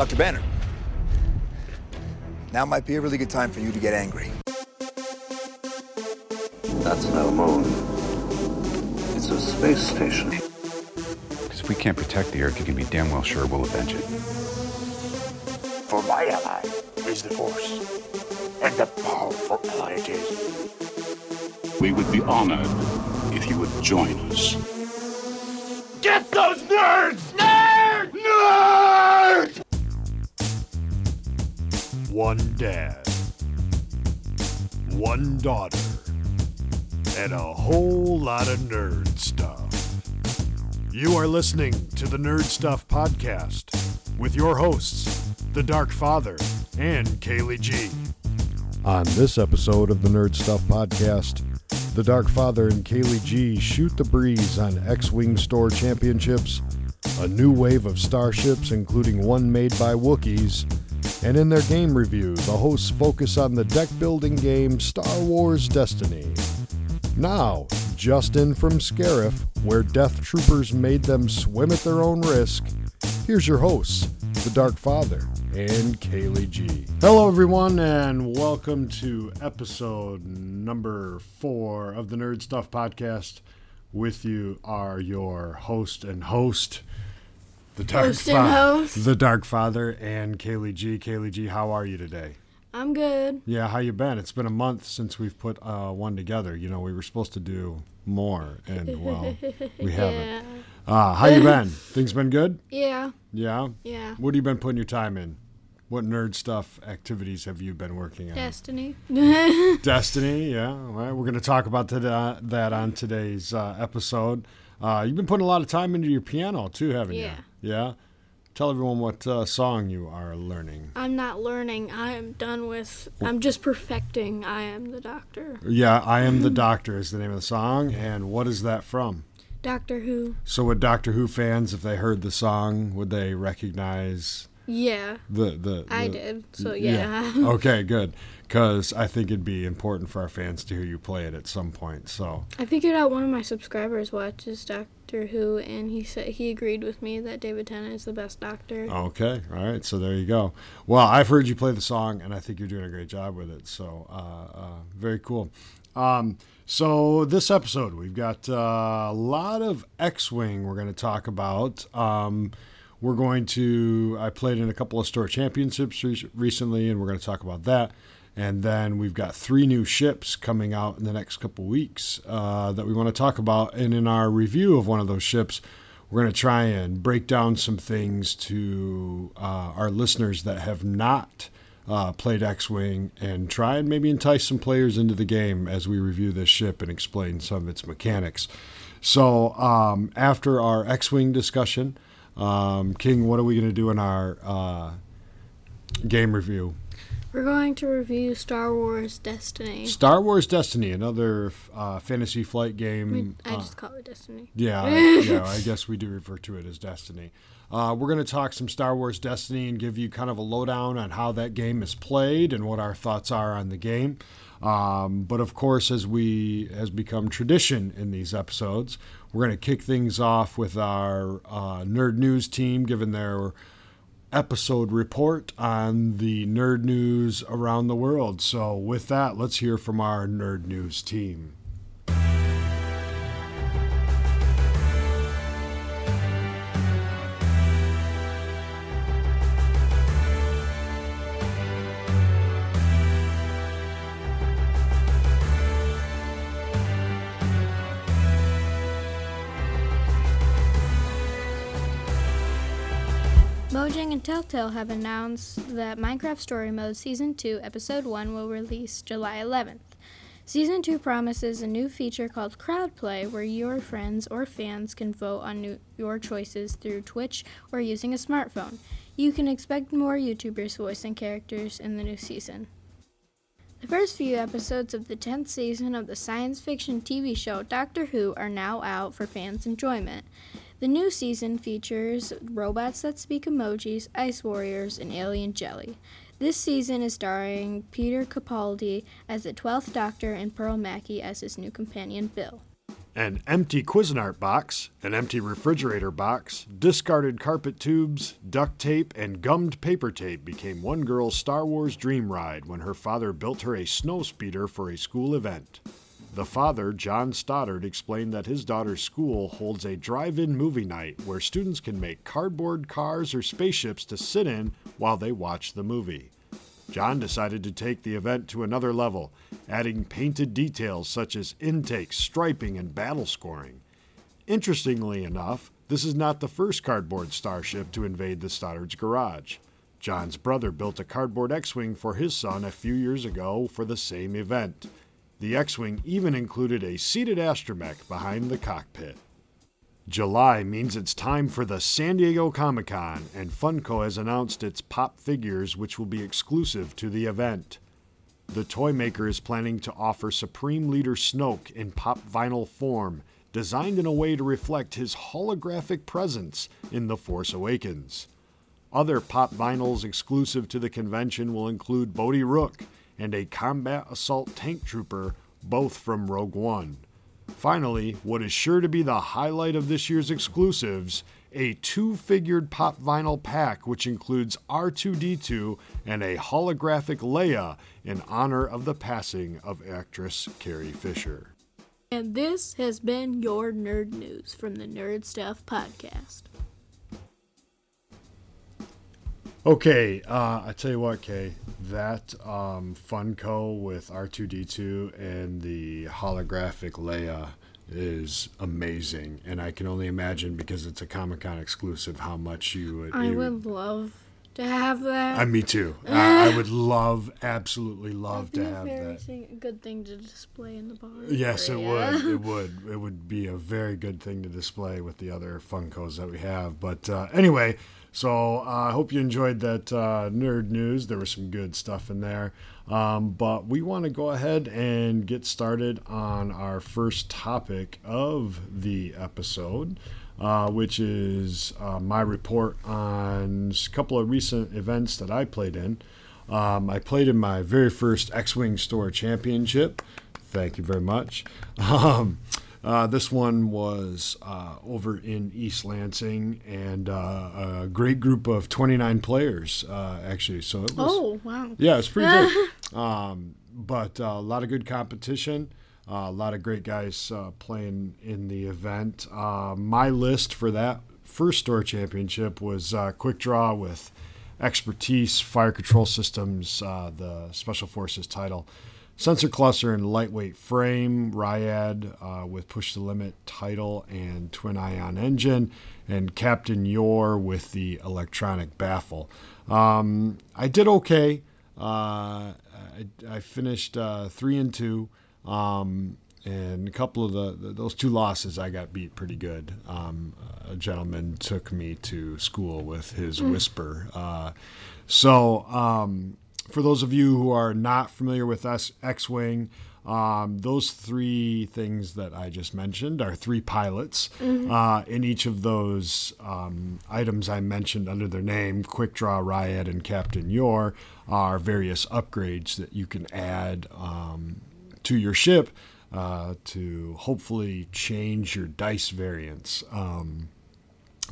Dr. Banner. Now might be a really good time for you to get angry. That's no moon. It's a space station. Because if we can't protect the Earth, you can be damn well sure we'll avenge it. For my ally is the Force. And a powerful ally it is. We would be honored if you would join us. Get those nerds! One dad, one daughter, and a whole lot of nerd stuff. You are listening to the Nerd Stuff Podcast with your hosts, The Dark Father and Kaleigh G. On this episode of the Nerd Stuff Podcast, the Dark Father and Kaleigh G shoot the breeze on X Wing Store Championships, a new wave of starships, including one made by Wookiees, and in their game review, the hosts focus on the deck building game Star Wars Destiny. Now, just in from Scarif, where Death Troopers made them swim at their own risk, here's your hosts, the Dark Father and Kaleigh G. Hello, everyone, and welcome to episode number four of the Nerd Stuff Podcast. With you are your host and host, the Dark host. the Dark Father, and Kaleigh G. Kaleigh G, how are you today? I'm good. Yeah, how you been? It's been a month since we've put uh, one together. You know, we were supposed to do more, and well, we haven't. Yeah. Uh, how you been? Things been good? Yeah. Yeah. Yeah. What have you been putting your time in? What nerd stuff activities have you been working on? Destiny. Destiny, yeah. All right, we're going to talk about that, that on today's uh, episode. Uh, you've been putting a lot of time into your piano too, haven't Yeah. you? Yeah. Tell everyone what uh, song you are learning. I'm not learning. I am done with. I'm just perfecting. I am the doctor. Yeah, I am the Doctor is the name of the song, and what is that from? Doctor Who. So, would Doctor Who fans, if they heard the song, would they recognize Yeah. the the? I the- did. So yeah. okay, good. Because I think it'd be important for our fans to hear you play it at some point. So, I figured out one of my subscribers watches Doctor Who, and he said he agreed with me that David Tennant is the best Doctor. okay, all right. So there you go. Well, I've heard you play the song, and I think you're doing a great job with it. So, uh, uh, very cool. Um, so this episode, we've got uh, a lot of X-wing we're going to talk about. Um, we're going to. I played in a couple of store championships re- recently, and we're going to talk about that. And then we've got three new ships coming out in the next couple weeks uh, that we want to talk about. And in our review of one of those ships, we're going to try and break down some things to uh, our listeners that have not uh, played X Wing and try and maybe entice some players into the game as we review this ship and explain some of its mechanics. So, um, after our X Wing discussion, um, King, what are we going to do in our uh, game review? We're going to review Star Wars Destiny. Star Wars Destiny, another uh, fantasy flight game. I uh, just call it Destiny. Yeah, I, yeah, I guess we do refer to it as Destiny. Uh, we're going to talk some Star Wars Destiny and give you kind of a lowdown on how that game is played and what our thoughts are on the game. Um, but of course, as we has become tradition in these episodes, we're going to kick things off with our uh, nerd news team, given their episode report on the nerd news around the world. So, with that, let's hear from our nerd news team. And Telltale have announced that Minecraft Story Mode Season 2, Episode 1 will release July 11th. Season 2 promises a new feature called Crowdplay, where your friends or fans can vote on new, your choices through Twitch or using a smartphone. You can expect more YouTubers voicing characters in the new season. The first few episodes of the 10th season of the science fiction TV show Doctor Who are now out for fans' enjoyment. The new season features robots that speak emojis, ice warriors, and alien jelly. This season is starring Peter Capaldi as the 12th Doctor and Pearl Mackie as his new companion Bill. An empty Cuisinart box, an empty refrigerator box, discarded carpet tubes, duct tape, and gummed paper tape became one girl's Star Wars dream ride when her father built her a snow speeder for a school event. The father, John Stoddard, explained that his daughter's school holds a drive in movie night where students can make cardboard cars or spaceships to sit in while they watch the movie. John decided to take the event to another level, adding painted details such as intake, striping, and battle scoring. Interestingly enough, this is not the first cardboard starship to invade the Stoddard's garage. John's brother built a cardboard X Wing for his son a few years ago for the same event. The X Wing even included a seated astromech behind the cockpit. July means it's time for the San Diego Comic Con, and Funko has announced its pop figures, which will be exclusive to the event. The toy maker is planning to offer Supreme Leader Snoke in pop vinyl form, designed in a way to reflect his holographic presence in The Force Awakens. Other pop vinyls exclusive to the convention will include Bodhi Rook and a combat assault tank trooper, both from Rogue One. Finally, what is sure to be the highlight of this year's exclusives a two figured pop vinyl pack, which includes R2D2 and a holographic Leia in honor of the passing of actress Carrie Fisher. And this has been your nerd news from the Nerd Stuff Podcast. Okay, uh, I tell you what, Kay, that um, Funko with R2D2 and the holographic Leia is amazing, and I can only imagine because it's a Comic Con exclusive how much you would. I you- would love to have that. Uh, me too. I, I would love, absolutely love to have be a very that. thing- good thing to display in the bar. Yes, it area. would. It would. It would be a very good thing to display with the other Funkos that we have. But uh, anyway, so uh, I hope you enjoyed that uh, nerd news. There was some good stuff in there. Um, but we want to go ahead and get started on our first topic of the episode. Uh, which is uh, my report on a couple of recent events that I played in. Um, I played in my very first X Wing Store Championship. Thank you very much. Um, uh, this one was uh, over in East Lansing, and uh, a great group of 29 players, uh, actually. So it was. Oh, wow. Yeah, it's pretty good. um, but uh, a lot of good competition. Uh, a lot of great guys uh, playing in the event. Uh, my list for that first store championship was uh, quick draw with expertise, fire control systems, uh, the special forces title, sensor cluster and lightweight frame, Ryad uh, with push the limit title and twin ion engine, and Captain Yorr with the electronic baffle. Um, I did okay. Uh, I, I finished uh, three and two. Um, and a couple of the, the those two losses, I got beat pretty good. Um, a gentleman took me to school with his whisper. Uh, so, um, for those of you who are not familiar with us, X-wing, um, those three things that I just mentioned are three pilots. Uh, in each of those um, items I mentioned under their name, Quick Draw, Ryad, and Captain Yorr, are various upgrades that you can add um, to your ship uh, to hopefully change your dice variance. Um,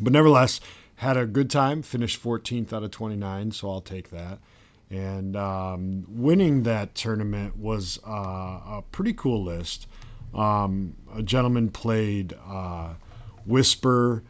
but nevertheless, had a good time. Finished 14th out of 29, so I'll take that. And um, winning that tournament was uh, a pretty cool list. Um, a gentleman played uh, Whisper,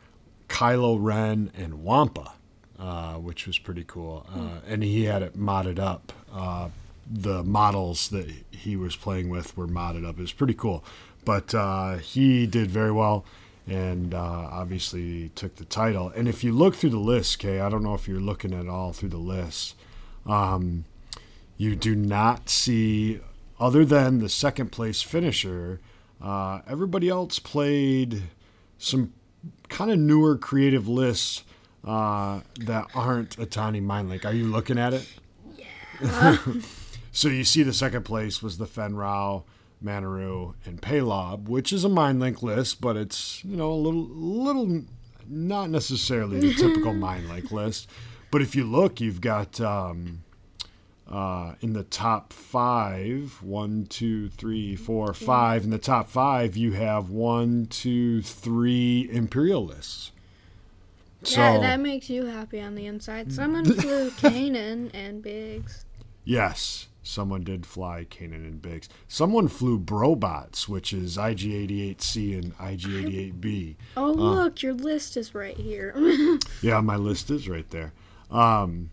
Kylo Ren, and Wampa, uh, which was pretty cool. Uh, and he had it modded up. Uh, the models that he was playing with were modded up. It was pretty cool. But uh, he did very well and uh, obviously took the title. And if you look through the list, Kay, I don't know if you're looking at all through the list, um, you do not see, other than the second place finisher, uh, everybody else played some kind of newer creative lists uh, that aren't a tiny mind link. Are you looking at it? Yeah. so you see the second place was the Fenrau, Manaroo, and Palob, which is a mind link list, but it's you know a little little not necessarily the typical mind link list. But if you look, you've got um, uh, in the top five, one, two, three, four, five. In the top five, you have one, two, three imperialists. So yeah, that makes you happy on the inside. Someone flew Kanan and Biggs. yes, someone did fly Kanan and Biggs. Someone flew Brobots, which is IG88C and IG88B. Oh, look, your list is right here. Yeah, my list is right there. Um,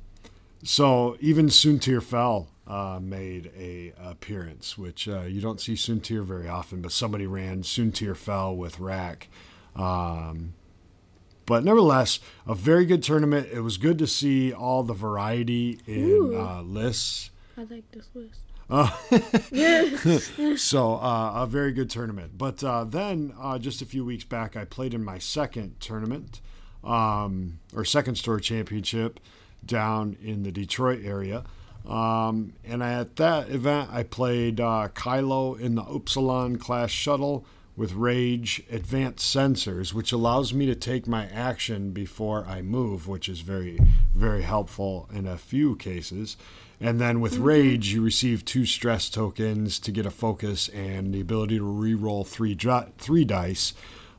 so even Sontir Fell uh, made a appearance, which uh, you don't see Sontir very often, but somebody ran Sontir Fell with Rack. Um, but nevertheless, a very good tournament. It was good to see all the variety in uh, lists. I like this list. So uh, a very good tournament. But uh, then uh, just a few weeks back, I played in my second tournament um, or second store championship down in the Detroit area. Um, and at that event, I played uh, Kylo in the Upsilon class shuttle with Rage Advanced Sensors, which allows me to take my action before I move, which is very, very helpful in a few cases. And then with Rage, you receive two stress tokens to get a focus and the ability to re-roll three dri- three dice.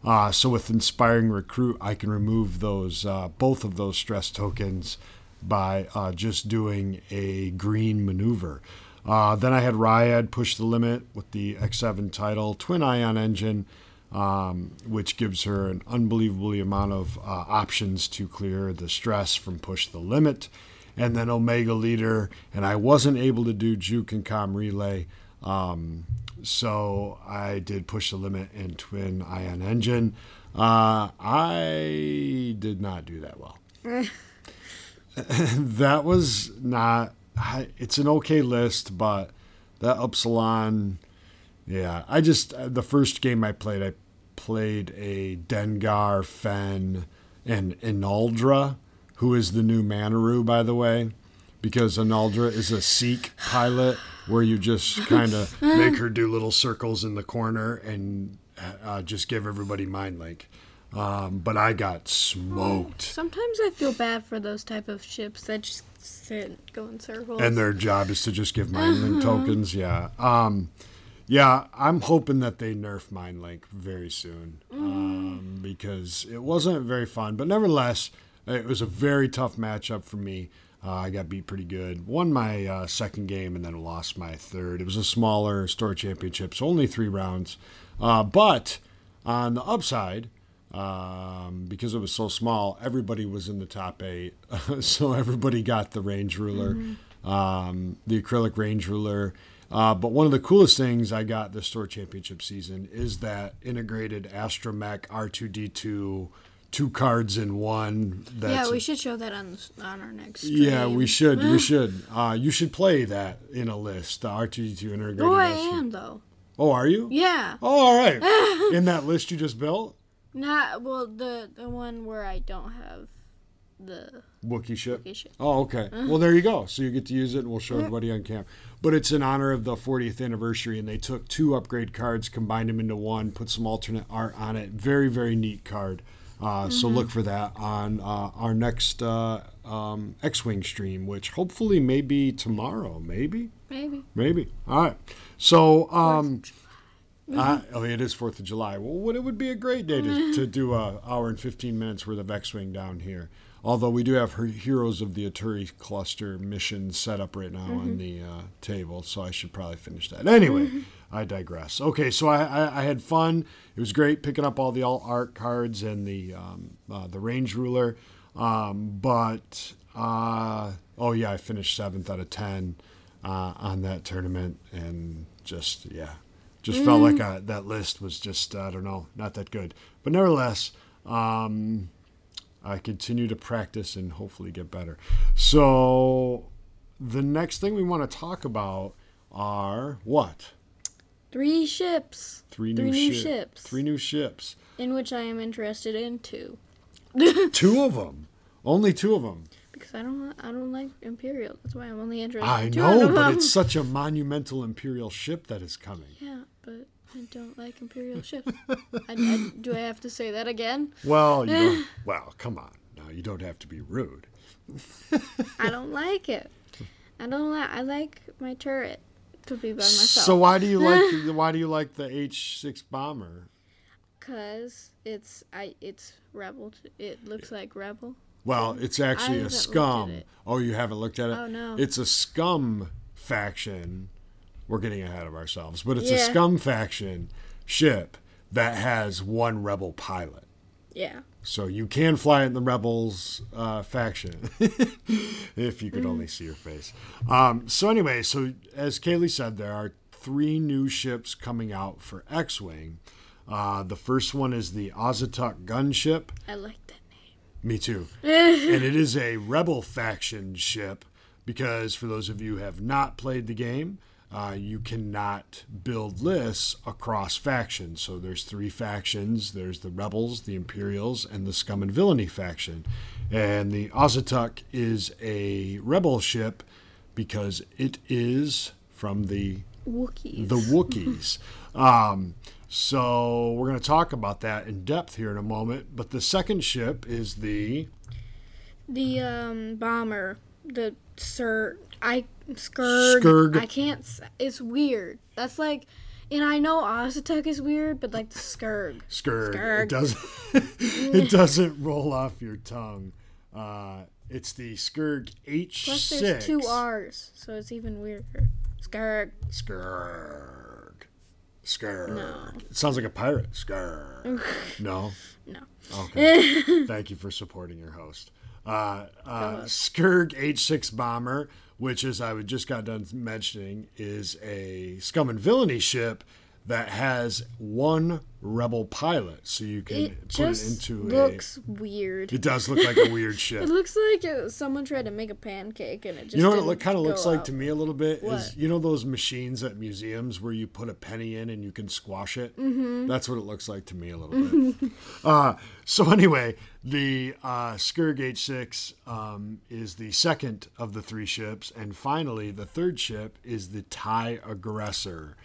Uh, so with Inspiring Recruit, I can remove those uh, both of those stress tokens by uh, just doing a green maneuver. Uh, then I had Ryad push the limit with the X7 title, twin ion engine, um, which gives her an unbelievably amount of uh, options to clear the stress from push the limit. And then Omega Leader, and I wasn't able to do Juke and Comm Relay. Um, so I did push the limit in twin ion engine. Uh, I did not do that well. that was not. It's an okay list, but that Upsilon, yeah. I just the first game I played, I played a Dengar, Fen, and Inaldra, who is the new Manaroo, by the way, because Inaldra is a Sikh pilot where you just kind of make her do little circles in the corner and uh, just give everybody mind link. Um, but I got smoked. Sometimes I feel bad for those type of ships that just sit, and go in circles. and their job is to just give mind link tokens. Yeah. Um, yeah, I'm hoping that they nerf mind link very soon um, because it wasn't very fun. But nevertheless, it was a very tough matchup for me. Uh, I got beat pretty good. Won my uh, second game and then lost my third. It was a smaller store championship, so only three rounds. Uh, but on the upside, um, because it was so small, everybody was in the top eight. so everybody got the range ruler, um, the acrylic range ruler. Uh, but one of the coolest things I got this store championship season is that integrated Astromech R2D2, two cards in one. That's yeah, we should show that on on our next. Stream. yeah, we should. We should. Uh, you should play that in a list. The R2D2 integrated. Oh, I Astro- am though. Oh, are you? Yeah, Oh, all right. in that list you just built, not well the the one where I don't have the Wookiee ship. Wookiee ship. Oh, okay. Well, there you go. So you get to use it, and we'll show everybody on cam. But it's in honor of the 40th anniversary, and they took two upgrade cards, combined them into one, put some alternate art on it. Very, very neat card. Uh, So look for that on uh, our next uh, um, X-wing stream, which hopefully may be tomorrow. Maybe, maybe. maybe. All right. So. Um, uh, oh, it is Fourth of July. Well, what it would be a great day to, to do a hour and fifteen minutes worth of X-wing down here. Although we do have her Heroes of the Aturi cluster mission set up right now on the uh, table, so I should probably finish that. Anyway, I digress. Okay, so I, I, I had fun. It was great picking up all the alt art cards and the um, uh, the range ruler. Um, but uh, oh yeah, I finished seventh out of ten uh, on that tournament, and just yeah, just felt like I, that list was just I don't know, not that good. But nevertheless, um, I continue to practice and hopefully get better. So the next thing we want to talk about are what? Three ships. Three, Three new, new ship- ships. Three new ships. in which I am interested in two. two of them. Only two of them. because I don't I don't like Imperial. That's why I'm only interested. I in two know, but it's such a monumental imperial ship that is coming. yeah, but I don't like Imperial ships. I, I, do I have to say that again? Well, you well, come on. Now you don't have to be rude. I don't like it. I don't like. I like my turret to be by myself. So why do you like the, why do you like the H six bomber? Cause it's I it's rebel. t- It looks like rebel. Well, it's actually a haven't at scum. Oh, you haven't looked at it? Oh, no. It's a scum faction. We're getting ahead of ourselves, but it's a scum faction ship that has one rebel pilot. Yeah. So you can fly in the rebels uh, faction if you could Mm. only see your face. Um, so anyway, so as Kaleigh said, there are three new ships coming out for X-wing. Uh, the first one is the Auzituck gunship. I like that name. Me too. and it is a rebel faction ship because for those of you who have not played the game, uh, you cannot build lists across factions. So there's three factions. There's the rebels, the Imperials, and the Scum and Villainy faction. And the Auzituck is a rebel ship because it is from the Wookiees. the Wookiees. um, so we're going to talk about that in depth here in a moment. But the second ship is the The um bomber, the sir, I scurrg. Scurrg. I can't. It's weird. That's like, and I know Auzituck is weird, but like the scurrg. Scurrg. Scurrg. It doesn't. it doesn't roll off your tongue. Uh, it's the Scurrg H Plus, six. Plus, there's two R's, so it's even weirder. Scurrg. Scurrg. Scurrg. No. It sounds like a pirate. Scurrg. no. No. Okay. Thank you for supporting your host. Uh, uh, Scurrg H6 bomber, which, as I just got done mentioning, is a scum and villainy ship that has one rebel pilot, so you can put It put it into looks weird. It does look like a weird ship. It looks like uh, someone tried to make a pancake and it just You know what it kind of looks like to me a little bit is you know those machines at museums where you put a penny in and you can squash it. Mm-hmm. That's what it looks like to me a little bit. uh, so anyway, the uh, Scurrg H6 um, is the second of the three ships, and finally the third ship is the Tie Aggressor.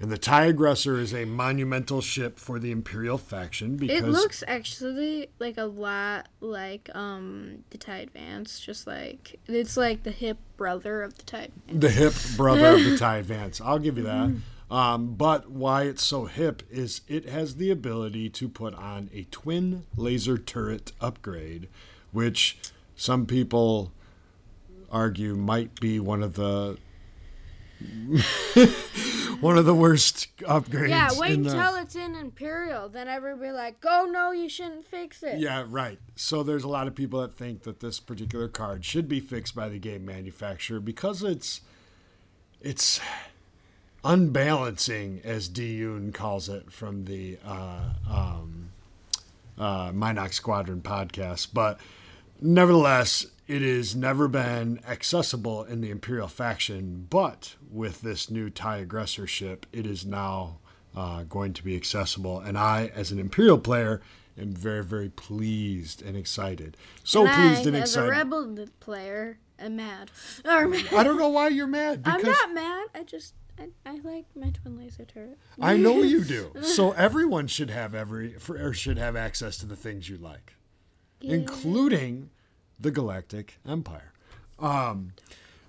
And the Tie Aggressor is a monumental ship for the Imperial faction because It looks actually like a lot like um the TIE Advance, just like it's like the hip brother of the TIE Advance. the hip brother of the tie advance. I'll give you that. Um, but why it's so hip is it has the ability to put on a twin laser turret upgrade, which some people argue might be one of the one of the worst upgrades. Yeah, wait in the- until it's in Imperial, then everybody like, oh no, you shouldn't fix it. Yeah, right. So there's a lot of people that think that this particular card should be fixed by the game manufacturer because it's it's unbalancing, as Diyun calls it from the uh, um, uh, Minox Squadron podcast. But nevertheless, it has never been accessible in the Imperial faction. But with this new TIE aggressor ship, it is now uh, going to be accessible. And I, as an Imperial player, am very, very pleased and excited. So And pleased I, and as a excited. rebel player, am mad. Or mad. I don't know why you're mad. I'm not mad. I just I, I like my twin laser turret. I know you do. So everyone should have every for, or should have access to the things you like, including the Galactic Empire. Um,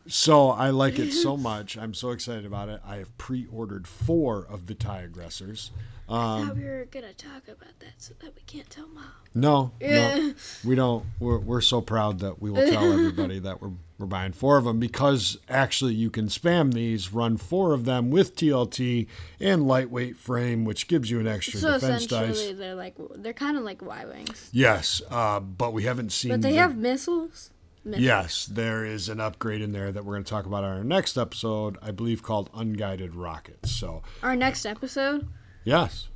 so I like it so much. I'm so excited about it. I have pre-ordered four of the TIE aggressors. I Um, thought we were gonna talk about that so that we can't tell mom. No, no, we don't. We're, we're so proud that we will tell everybody that we're, we're buying four of them because actually you can spam these, run four of them with TLT and lightweight frame, which gives you an extra So defense essentially, dice. they're like they're kind of like Y wings, Yes, uh, but we haven't seen. but they the- have missiles. Missiles. Yes, there is an upgrade in there that we're going to talk about on our next episode, I believe called Unguided Rockets. So, Our next episode. yes.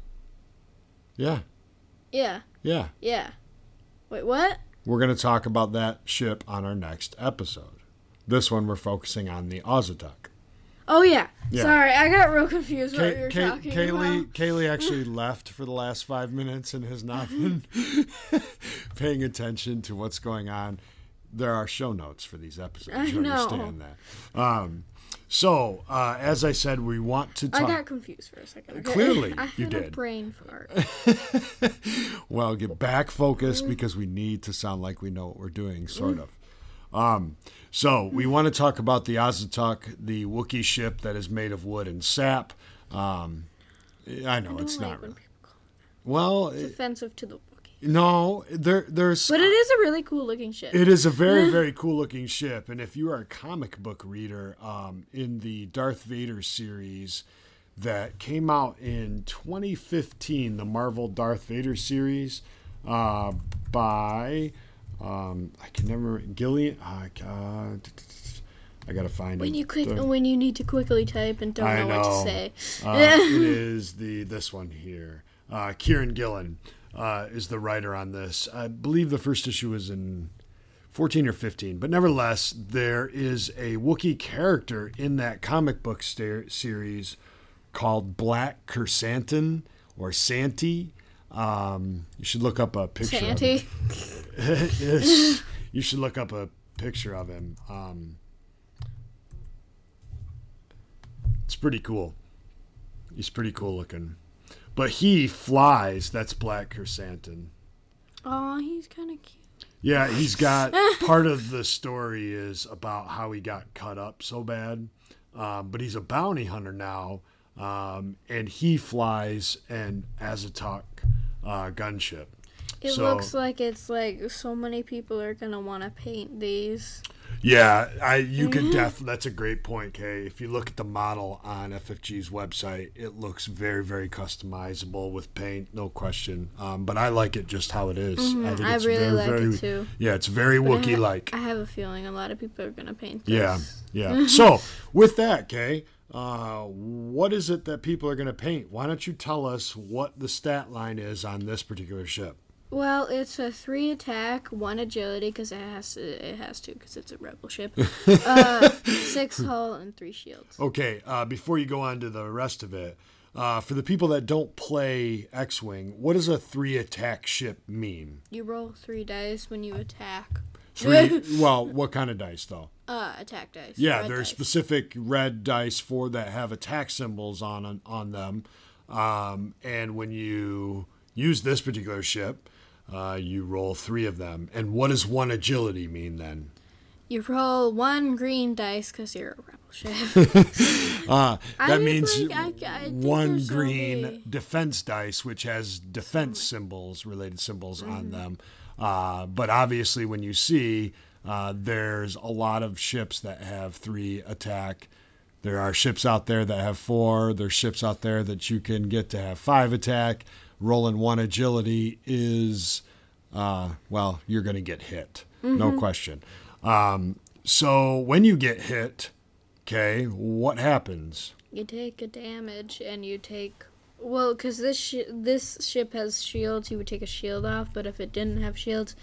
Yeah, Yeah. yeah. Yeah. Wait, what? We're going to talk about that ship on our next episode. This one, we're focusing on the Auzituck. Oh yeah. Yeah. Sorry, I got real confused what you were Kay- talking Kaleigh, about. Kaleigh actually left for the last five minutes and has not been paying attention to what's going on. There are show notes for these episodes. I you know. understand that. Um, so, uh, as I said, we want to talk. I got confused for a second. okay? Clearly, I you had a did. brain fart. well, get back focused because we need to sound like we know what we're doing, sort of. Um, So we want to talk about the Auzituck, the Wookiee ship that is made of wood and sap. Um, I know I it's like not. call Well, it it- offensive to the Wookiee. no, there there's But it is a really cool looking ship. It is a very, very cool looking ship. And if you are a comic book reader, um, in the Darth Vader series that came out in 2015, the Marvel Darth Vader series uh, by, um, I can never, Gillian, uh, uh, I gotta find when it. you quick, The- when you need to quickly type and don't I know, what to say. uh, it is the this one here. Uh, Kieran Gillen uh, is the writer on this. I believe the first issue was in 14 or 15, but nevertheless, there is a Wookiee character in that comic book series called Black Krrsantan or Santi. Um, you should look up a picture. Of him. You should look up a picture of him. Um, it's pretty cool. He's pretty cool looking. But he flies. That's Black Krrsantan. Oh, he's kind of cute. Yeah, he's got part of the story is about how he got cut up so bad. Um, but he's a bounty hunter now. Um, and he flies an Auzituck uh, gunship. It So- looks like it's like so many people are gonna want to paint these. Yeah, I you could def that's a great point, Kay. If you look at the model on FFG's website, it looks very, very customizable with paint, no question. Um, but I like it just how it is. I, think I it's really very, like it very, too. Yeah, it's very I ha- Wookiee like. I have a feeling a lot of people are gonna paint this. Yeah, yeah. so with that, Kay, uh, what is it that people are going to paint? Why don't you tell us what the stat line is on this particular ship? Well, it's a three attack, one agility because it has to. It has to because it's a rebel ship. uh, six hull and three shields. Okay, uh, before you go on to the rest of it, uh, for the people that don't play X Wing, what does a three attack ship mean? You roll three dice when you attack. Three, well, what kind of dice though? Uh, attack dice. Yeah, red there's dice. specific red dice for that have attack symbols on on them, um, and when you use this particular ship, uh, you roll three of them. And what does one agility mean then? You roll one green dice because you're a rebel ship. Uh, that means like, I- I one green only- defense dice, which has defense symbols, related symbols Mm-hmm. on them. Uh, but obviously, when you see, uh, there's a lot of ships that have three attack. There are ships out there that have four. There's ships out there that you can get to have five attack. Rolling one agility is, uh, well, you're going to get hit, no Mm-hmm. question. Um, so when you get hit, okay, what happens? you take a damage and you take. Well, because this shi this ship has shields, you would take a shield off. But if it didn't have shields,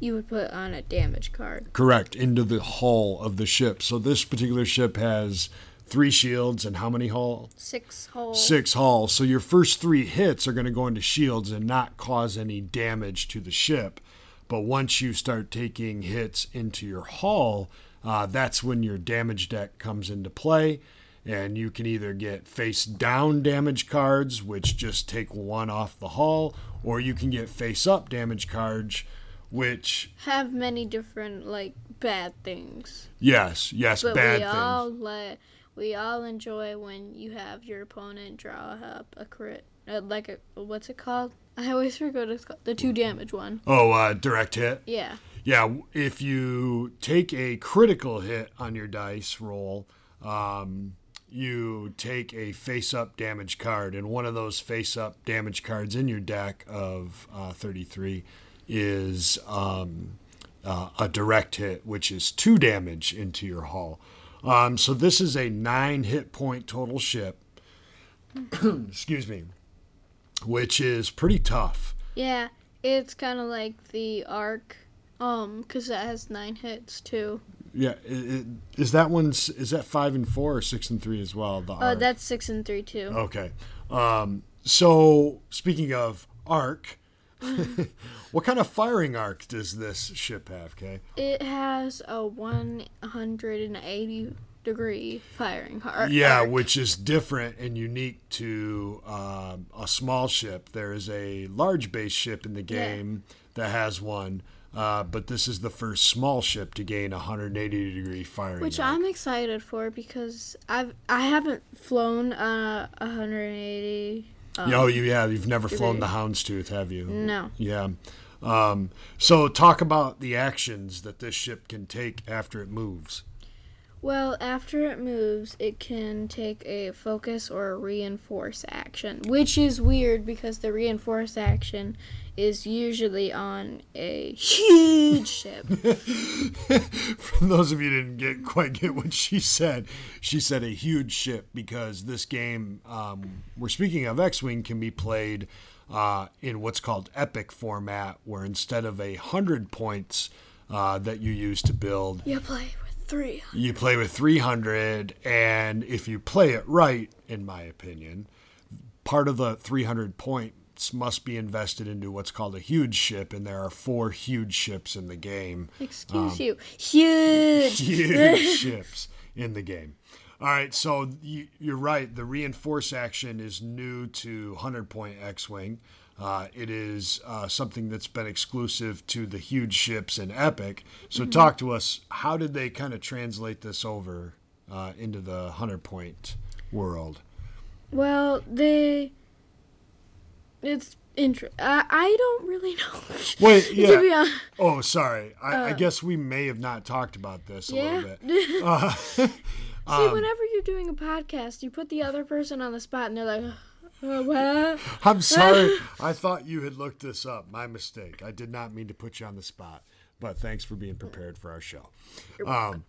you would put on a damage card. Correct, into the hull of the ship. So this particular ship has three shields and how many hull? Six hull. Six hulls. So your first three hits are going to go into shields and not cause any damage to the ship. But once you start taking hits into your hull, uh, that's when your damage deck comes into play. And you can either get face down damage cards, which just take one off the hull, or you can get face up damage cards, which, Have many different like bad things. yes, yes, But bad we things. all let we all enjoy when you have your opponent draw up a crit, uh, like a what's it called? I always forget what it's called. The two damage one. Oh, uh, direct hit. Yeah. Yeah, if you take a critical hit on your dice roll, um, you take a face up damage card, and one of those face up damage cards in your deck of uh, 33 is um, uh, a direct hit, which is two damage into your hull. Um, so this is a nine hit point total ship. Excuse me, which is pretty tough. Yeah, it's kind of like the arc, um, because that has nine hits too. Yeah, is that one? Is that five and four or six and three as well? The Oh, arc? that's six and three too. okay. Um, so speaking of arc, what kind of firing arc does this ship have? Kay? It has a 180 degree firing arc. Yeah, which is different and unique to um, a small ship. There is a large base ship in the game that has one, Uh, but this is the first small ship to gain 180 degree firing. Which arc. I'm excited for because I've I haven't flown uh 180. Um, oh, you yeah, you've never flown the Houndstooth, have you? No. Yeah. Um, so talk about the actions that this ship can take after it moves. Well, after it moves, it can take a focus or a reinforce action, which is weird because the reinforce action is usually on a huge ship. For those of you who didn't get quite get what she said, she said a huge ship because this game, um, we're speaking of X-wing, can be played uh, in what's called epic format, where instead of a hundred points uh, that you use to build, you play three. you play with 300 and if you play it right in my opinion part of the 300 points must be invested into what's called a huge ship and there are four huge ships in the game. Excuse um, you, huge. huge ships in the game. All right so you're right. The reinforce action is new to 100 point x-wing uh, it is uh, something that's been exclusive to the huge ships in Epic. So, talk to us. How did they kind of translate this over uh, into the hundred point world? Well, they. It's inter. I, I don't really know. Wait, yeah. Oh, sorry. I, I guess we may have not talked about this a Yeah. little bit. Uh, See, whenever you're doing a podcast, you put the other person on the spot, and they're like, uh? I'm sorry. I thought you had looked this up. My mistake. I did not mean to put you on the spot. But thanks for being prepared for our show. Um,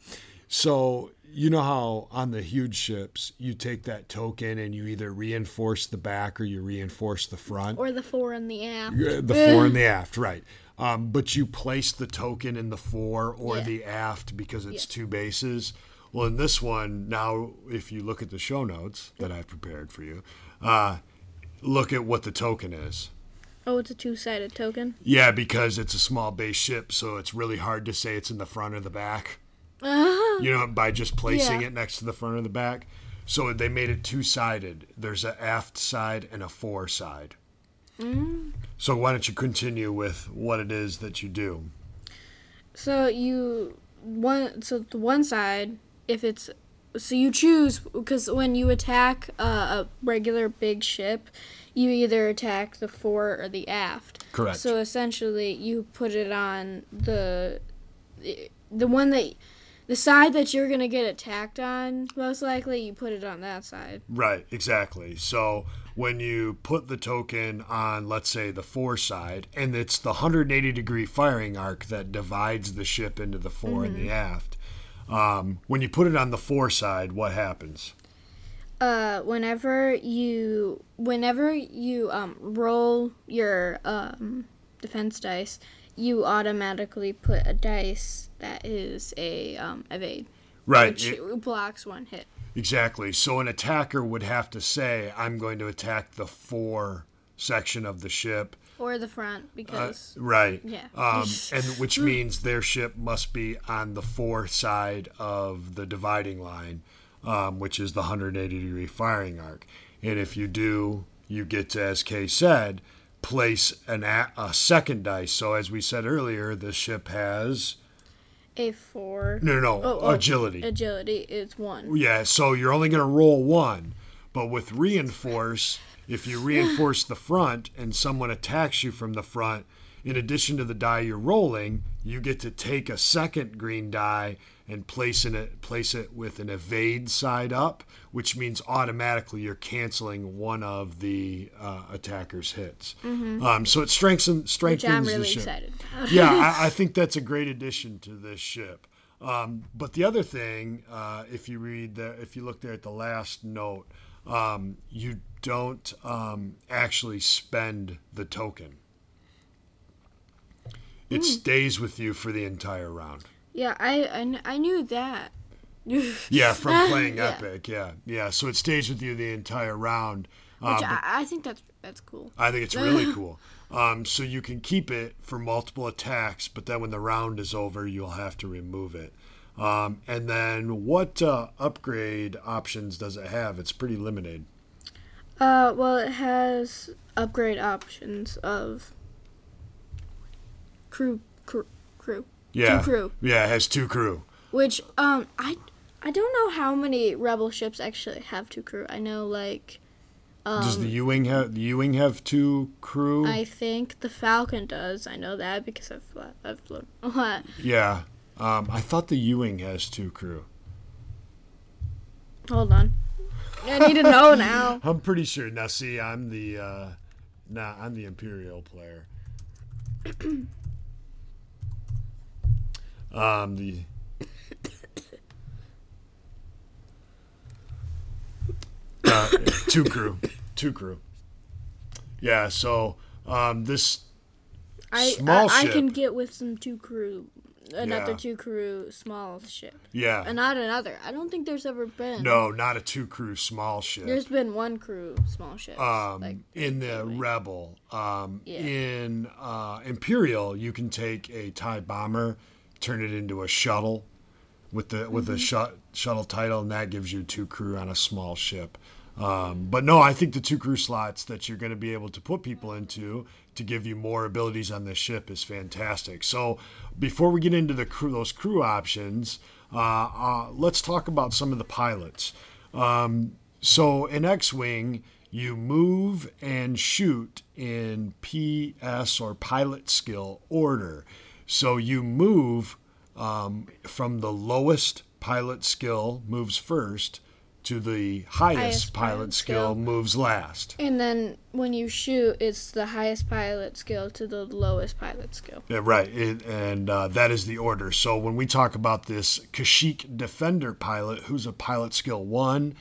so you know how on the huge ships you take that token and you either reinforce the back or you reinforce the front. Or the four and the aft. The fore and the aft, right? Um, but you place the token in the fore or Yeah. the aft because it's Yeah. two bases. Well, in this one, now if you look at the show notes that I've prepared for you, uh, look at what the token is. Oh, it's a two-sided token. Yeah, because it's a small base ship, so it's really hard to say it's in the front or the back. Uh-huh. You know, by just placing Yeah. it next to the front or the back. So they made it two sided. There's a aft side and a fore side. Mm. So why don't you continue with what it is that you do? So you one. So the one side, if it's so you choose because when you attack uh, a regular big ship, you either attack the fore or the aft. Correct. So essentially, you put it on the the one that the side that you're gonna get attacked on. Most likely, you put it on that side. Right, exactly. So when you put the token on, let's say, the fore side, and it's the 180 degree firing arc that divides the ship into the fore and the aft. Um, when you put it on the four side, what happens? uh whenever you whenever you um roll your um defense dice you automatically put a dice that is a um evade Right. which it- blocks one hit exactly. So an attacker would have to say, I'm going to attack the four section of the ship. Or the front Uh, because right. Yeah. Um, and which means their ship must be on the fore side of the dividing line, um, which is the 180 degree firing arc. And if you do, you get to, as Kay said, place an a, a second dice. So as we said earlier, the ship has a four no, no, no Oh, oh, agility. agility is one Yeah, so you're only going to roll one. But with reinforce, if you reinforce the front and someone attacks you from the front, in addition to the die you're rolling, you get to take a second green die and place in it place it with an evade side up, which means automatically you're canceling one of the uh, attacker's hits. Um, so it strengthens which strengthens i'm the really ship excited about yeah, I, I think that's a great addition to this ship. Um, but the other thing, uh, if you read the, if you look there at the last note, um, you don't um, actually spend the token. It stays with you for the entire round. yeah I, I I knew that Yeah, from playing Yeah. Epic. Yeah, yeah. So it stays with you the entire round. Uh, which I, I think that's that's cool I think it's really cool. Um, so you can keep it for multiple attacks, but then when the round is over, you'll have to remove it. Um, and then what uh, upgrade options does it have? It's pretty limited. Uh, well, it has upgrade options of crew, crew crew. Yeah. Two crew. Yeah, it has two crew. Which um I I don't know how many rebel ships actually have two crew. I know like Does the U-wing have the U-wing have two crew? Um, I think the Falcon does. I know that because I've I've flown a lot. yeah. Um, I thought the U-wing has two crew. Hold on. I need to know now. I'm pretty sure. Now, see, I'm the uh, nah, I'm the Imperial player. um, the uh, two crew, two crew. Yeah. So um, this I Small I, I ship. can get with some two crew, another Yeah. two crew small ship, yeah. and not another. I don't think there's ever been. no, not a two crew small ship. There's been one crew small ship. um, like, in the Rebel. Um, Yeah. In uh, Imperial, you can take a TIE bomber, turn it into a shuttle with the with Mm-hmm. a shut, shuttle title, and that gives you two crew on a small ship. Um, but no, I think the two crew slots that you're going to be able to put people into to give you more abilities on this ship is fantastic. So before we get into the crew, those crew options, uh, uh, let's talk about some of the pilots. Um, so in X-wing, you move and shoot in PS or pilot skill order. So you move um, from the lowest pilot skill moves first to the highest, Highest pilot, pilot skill skill. moves last. and then when you shoot, it's the highest pilot skill to the lowest pilot skill. Yeah, right, it, and uh, that is the order. So when we talk about this Kashyyyk Defender pilot, who's a pilot skill one,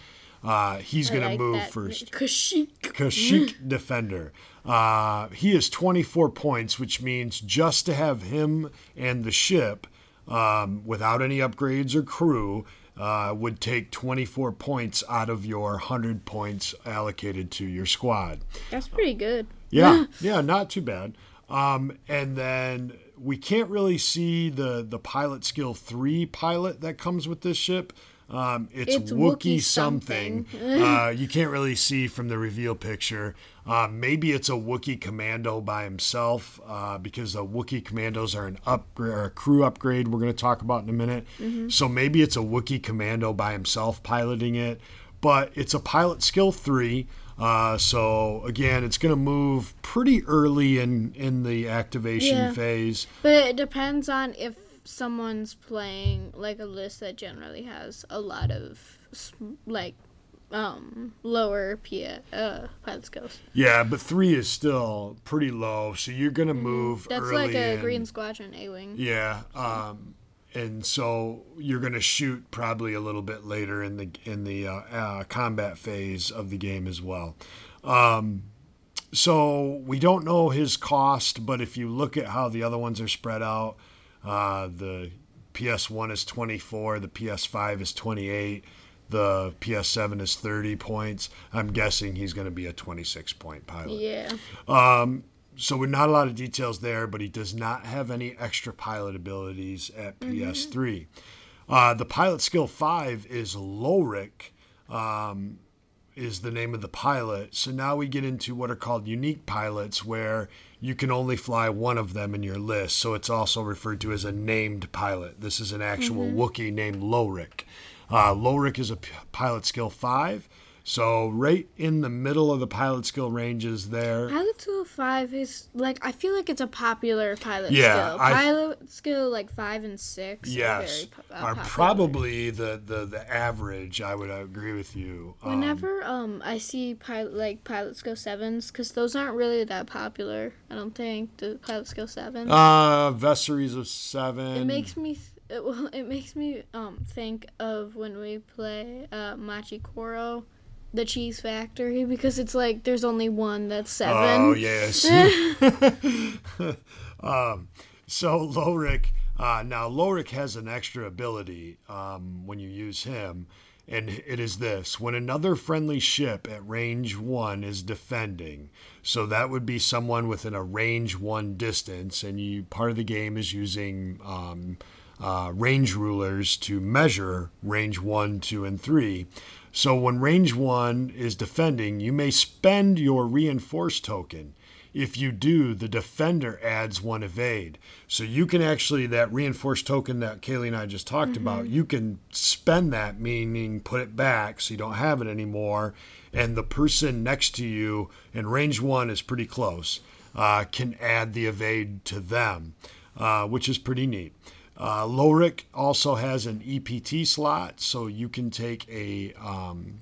uh, he's going to move that. first. Kashyyyk. Kashyyyk Defender. Uh, he is 24 points, which means just to have him and the ship um, without any upgrades or crew uh, would take 24 points out of your 100 points allocated to your squad. That's pretty good. Yeah, yeah, not too bad. Um, and then we can't really see the the pilot skill three pilot that comes with this ship. Um, it's, It's Wookiee Wookiee something. something. uh, you can't really see from the reveal picture. Uh, maybe it's a Wookie commando by himself uh, because the Wookie commandos are an upgrade or a crew upgrade. We're going to talk about in a minute. So maybe it's a Wookie commando by himself piloting it, but it's a pilot skill three. Uh, so again, it's going to move pretty early in in the activation Yeah. phase. But it depends on if someone's playing like a list that generally has a lot of like um lower P- uh pilot skills. Yeah, but three is still pretty low, so you're going to move Mm-hmm. That's like a in- Green Squadron A wing. Yeah, um, and so you're to shoot probably a little bit later in the in the uh, uh, combat phase of the game as well. Um, so we don't know his cost, but if you look at how the other ones are spread out, uh, the PS1 is 24, the PS5 is 28, the PS7 is 30 points. I'm guessing he's going to be a 26 point pilot. Yeah. So we're not a lot of details there, but he does not have any extra pilot abilities at PS3. Uh, the pilot skill five is Lowhhrick, um, is the name of the pilot. So now we get into what are called unique pilots, where you can only fly one of them in your list. So it's also referred to as a named pilot. This is an actual Wookiee named Lowhhrick. Uh, Lowhhrick is a p- pilot skill five. So right in the middle of the pilot skill ranges there. Pilot skill five is like I feel like it's a popular pilot Yeah, skill. I- Pilot skill like five and six. yes, are, very, po- uh, are probably the, the, the average. I would agree with you. Um, Whenever um I see pilot like pilot skill sevens, because those aren't really that popular. I don't think the pilot skill seven. uh, Vessaries of seven. it makes me th- it, well, it makes me um think of when we play uh Machi Koro, the Cheese Factory, because it's like there's only one that's seven. Oh yes. um, so Lowhhrick, uh, now Lowhhrick has an extra ability um, when you use him, and it is this: when another friendly ship at range one is defending, so that would be someone within a range one distance, and you part of the game is using. Um, uh, range rulers to measure range one, two, and three. So when range one is defending, you may spend your reinforce token. if you do, the defender adds one evade. So you can actually, that reinforced token that Kaleigh and I just talked about, you can spend that, meaning put it back so you don't have it anymore. And the person next to you, and range one is pretty close, uh, can add the evade to them, uh, which is pretty neat. Uh, Lowhhrick also has an EPT slot, so you can take a um,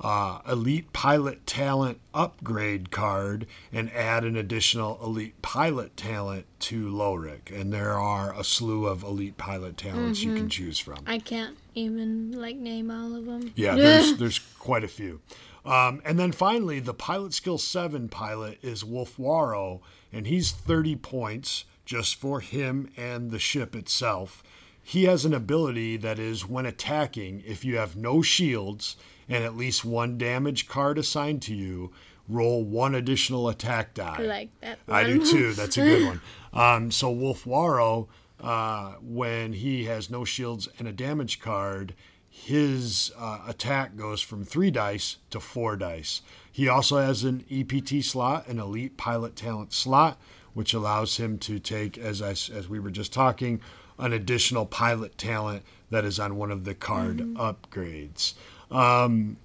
uh, elite pilot talent upgrade card and add an additional elite pilot talent to Lowhhrick. And there are a slew of elite pilot talents you can choose from. I can't even like name all of them. Yeah, there's there's quite a few. Um, and then finally, the pilot skill seven pilot is Wolf Wullffwarro, and he's 30 points just for him and the ship itself. He has an ability that is when attacking, if you have no shields and at least one damage card assigned to you, roll one additional attack die. I like that. One. I do too. That's a good one. Um, so Wullffwarro, uh, when he has no shields and a damage card, his uh, attack goes from three dice to four dice. He also has an EPT slot, an elite pilot talent slot, which allows him to take, as I, as we were just talking, an additional pilot talent that is on one of the card upgrades. Um,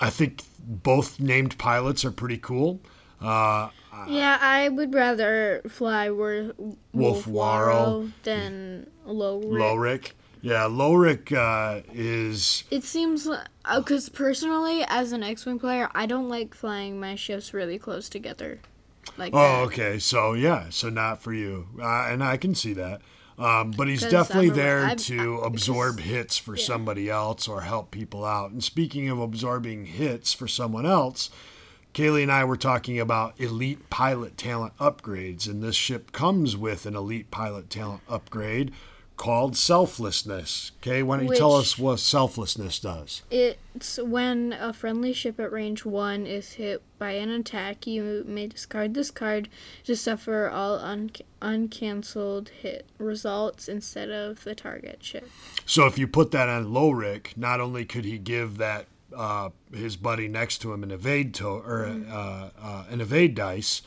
I think both named pilots are pretty cool. Uh, Yeah, I would rather fly Wor- Wullffwarro. Wullffwarro than Lowhhrick. Lowhhrick. Yeah, Lowhhrick uh, is It seems because personally, as an X-wing player, I don't like flying my ships really close together. Like Oh, that. okay. So yeah, so not for you, uh, and I can see that. Um, but he's definitely there I'm- to I- absorb hits for somebody else or help people out. And speaking of absorbing hits for someone else, Kaleigh and I were talking about elite pilot talent upgrades, and this ship comes with an elite pilot talent upgrade called selflessness. Okay, why don't you tell us what selflessness does? It's when a friendly ship at range one is hit by an attack, you may discard this card to suffer all un- uncancelled hit results instead of the target ship. So if you put that on Lowhhrick, not only could he give that uh, his buddy next to him an evade to or uh, uh, an evade dice.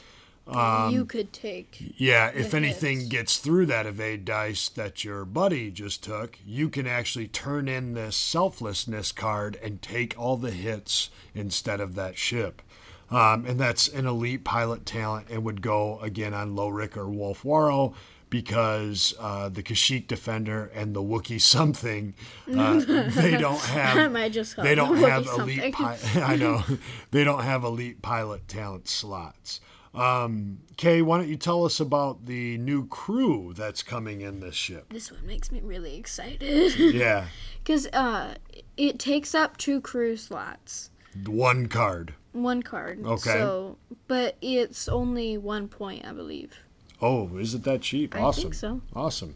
Um, you could take. Yeah, if the anything hits. gets through that evade dice that your buddy just took, you can actually turn in this selflessness card and take all the hits instead of that ship. Um, and that's an elite pilot talent and would go again on Lowhhrick or Wolf Wullffwarro because uh, the Kashyyyk Defender and the Wookiee something, uh, they don't have they don't Wookiee have elite pi- I know they don't have elite pilot talent slots. Um, Kay, why don't you tell us about the new crew that's coming in this ship? This one makes me really excited Yeah, because uh, it takes up two crew slots. one card. One card. Okay. So, but it's only one point, I believe. Oh, is it that cheap? I awesome. think so. Awesome.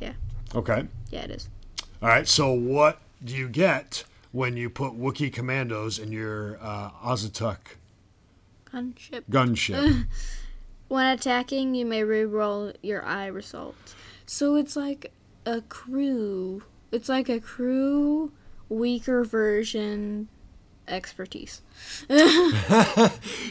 Yeah. Okay. Yeah, it is. All right. So, what do you get when you put Wookiee commandos in your uh, Auzituck Gunship. gunship? When attacking, you may reroll your eye results. So it's like a crew. It's like a crew weaker version expertise.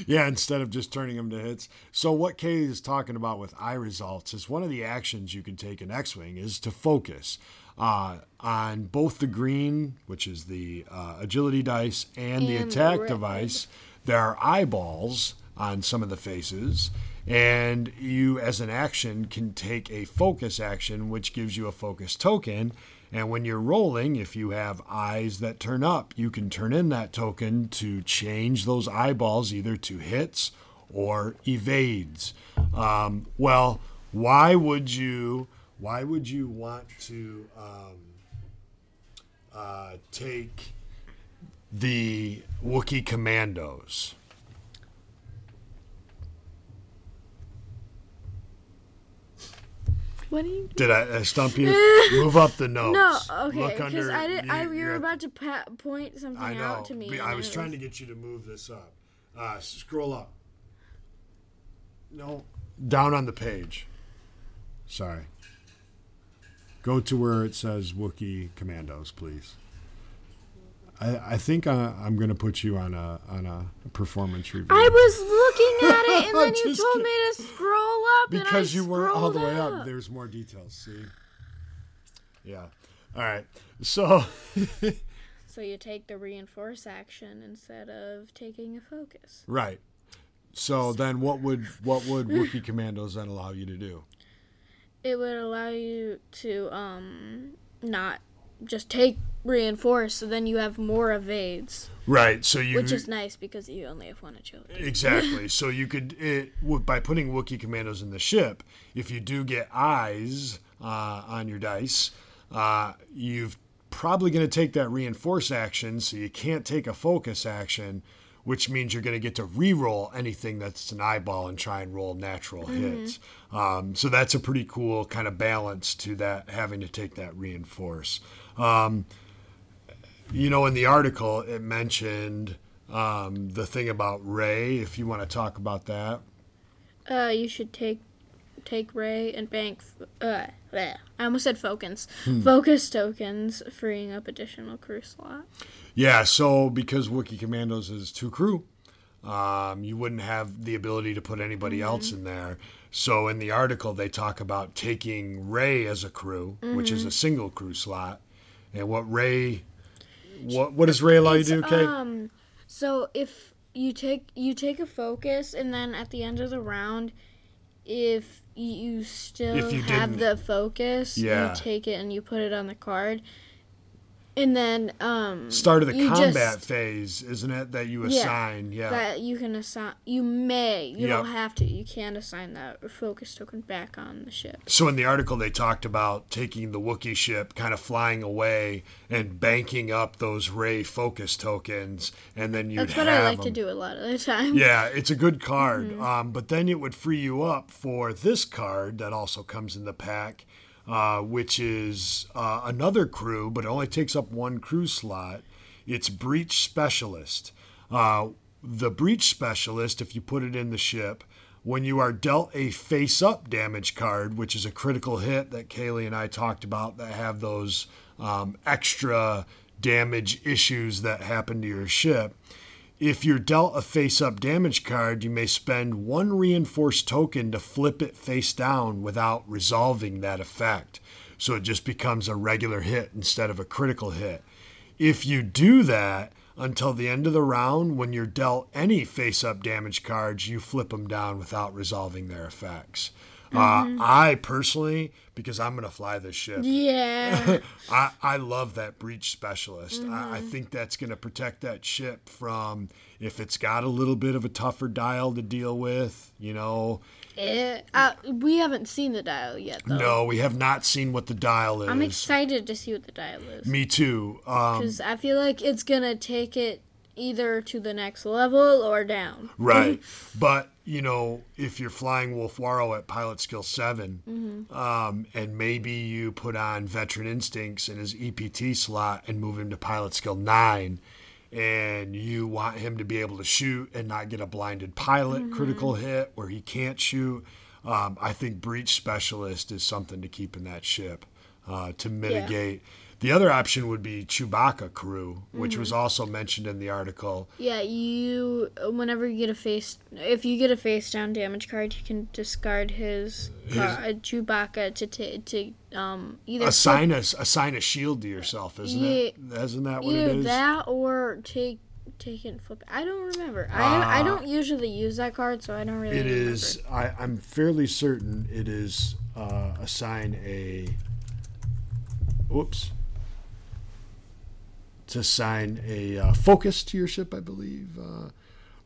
Yeah, instead of just turning them to hits. So what Kay is talking about with eye results is one of the actions you can take in X-wing is to focus uh, on both the green, which is the uh, agility dice, and, the attack red. device. There are eyeballs on some of the faces, and you, as an action, can take a focus action, which gives you a focus token. And when you're rolling, if you have eyes that turn up, you can turn in that token to change those eyeballs either to hits or evades. Um, well, why would you? Why would you want to um, uh, take the Wookiee Commandos? What do you? Did I, I stump you? Move up the notes. No, okay, because I did. I you- we were about to pa- point something I know. out to me. I was it trying to get you to move this up. Uh, scroll up. No, down on the page. Sorry. Go to where it says Wookiee Commandos, please. I, I think I, I'm going to put you on a on a performance review. I was looking at it, and then you Just told me to scroll up. and I because you weren't all the way scrolled up. There's more details. See. Yeah. All right. So. So you take the reinforce action instead of taking a focus. right. So then, what would what would Wookiee Commandos then allow you to do? It would allow you to um not just take reinforce, so then you have more evades, Right. So you which is nice because you only have one agility. Exactly. so you could it by putting Wookiee commandos in the ship. If you do get eyes uh, on your dice, uh, you've probably going to take that reinforce action. So you can't take a focus action, which means you're going to get to re-roll anything that's an eyeball and try and roll natural hits. Um, so that's a pretty cool kind of balance to that having to take that reinforce. Um, you know, in the article, it mentioned um, the thing about Rey. If you want to talk about that, Uh, you should take take Rey and bank. f- Uh, bleh. I almost said focus. Focus tokens, freeing up additional crew slot. yeah. So because Wookiee Commandos is two crew, um, you wouldn't have the ability to put anybody else in there. So in the article, they talk about taking Rey as a crew, which is a single crew slot, and what Rey. What what does Rey allow you to do, Kay? Um, so if you take you take a focus, and then at the end of the round, if you still If you have didn't- the focus, Yeah. you take it and you put it on the card, and then um Start of the combat just- phase, isn't it? That you assign. Yeah. that you can assign. You may. You don't have to. You can assign that focus token back on the ship. So in the article, they talked about taking the Wookiee ship, kind of flying away and banking up those Rey focus tokens, and then you'd That's what I like to do a lot of the time. Yeah, it's a good card. Mm-hmm. Um, but then it would free you up for this card that also comes in the pack, uh, which is uh, another crew, but it only takes up one crew slot. It's Breach Specialist. Uh, the Breach Specialist, if you put it in the ship, when you are dealt a face up damage card, which is a critical hit that Kaleigh and I talked about that have those um, extra damage issues that happen to your ship. If you're dealt a face up damage card, you may spend one reinforced token to flip it face down without resolving that effect. So it just becomes a regular hit instead of a critical hit. If you do that until the end of the round, when you're dealt any face up damage cards, you flip them down without resolving their effects. Uh, I personally, because I'm going to fly this ship, Yeah. I, I love that breach specialist. I, I think that's going to protect that ship from if it's got a little bit of a tougher dial to deal with. You know, Eh, uh, we haven't seen the dial yet, though. no, we have not seen what the dial is. I'm excited to see what the dial is. Me too. Um, Because I feel like it's gonna take it either to the next level or down. Right. but, you know, if you're flying Wullffwarro at pilot skill 7, Mm-hmm. um, and maybe you put on veteran instincts in his EPT slot and move him to pilot skill 9, and you want him to be able to shoot and not get a blinded pilot Mm-hmm. critical hit where he can't shoot, um, I think breach specialist is something to keep in that ship uh, to mitigate. The other option would be Chewbacca crew, which was Mm-hmm. also mentioned in the article. Yeah, you. Whenever you get a face, if you get a face down damage card, you can discard his, uh, Chewbacca to ta- to um either assign a assign a shield to yourself, isn't it? Isn't that what either it is? that or take take it and flip. it. I don't remember. I I don't usually use that card, so I don't really. Uh, It remember. is. I, I'm fairly certain it is uh, assign a. Whoops. To sign a uh, focus to your ship, I believe. Uh,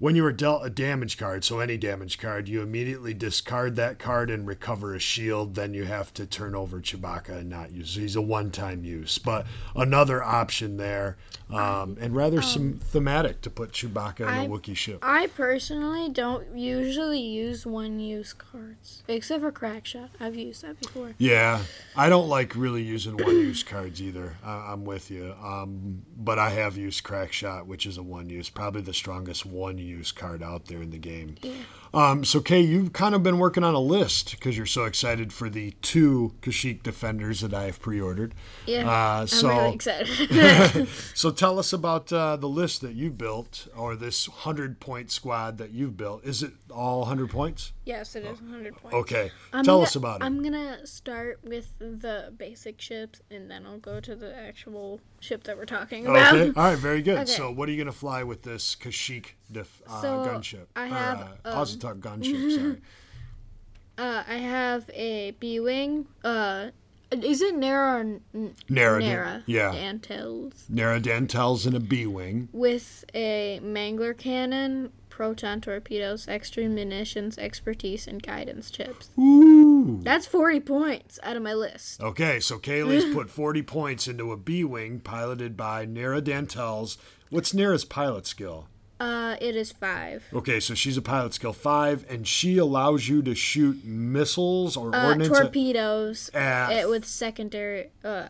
when you are dealt a damage card, so any damage card, you immediately discard that card and recover a shield. Then you have to turn over Chewbacca and not use. He's a one-time use, but another option there, um, and rather some thematic to put Chewbacca in I- a Wookiee ship. I personally don't usually use one use cards, except for Crackshot. I've used that before. Yeah, I don't like really using one-use cards either. I, I'm with you, um, but I have used Crackshot, which is a one-use, probably the strongest one-use use card out there in the game. Um, so, Kay, you've kind of been working on a list because you're so excited for the two Kashyyyk defenders that I have pre-ordered. Yeah, Uh, so, I'm really excited. so tell us about uh, the list that you built, or this hundred-point squad that you've built. Is it all hundred points? yes, it is 100 points. Okay, I'm tell gonna- us about it. I'm gonna start with the basic ships, and then I'll go to the actual ship that we're talking about. Okay. All right. Very good. Okay. So, what are you going to fly with this Kashyyyk def- uh, So, gunship? I Or, have, uh, um, Auzituck gunship. Sorry. Uh, I have a B wing. Uh, is it Nara or N- Nara, Nara? yeah. Antilles Nara Dantels in a B wing. with a mangler cannon, proton torpedoes, extra munitions, expertise, and guidance chips. Ooh. That's 40 points out of my list. Okay, so Kaleigh's put 40 points into a B wing piloted by Nara Dantels. What's Nara's pilot skill? Uh, it is five. Okay, so she's a pilot skill five, and she allows you to shoot missiles or Uh, ordnance. torpedoes Ah. uh, with secondary. Uh,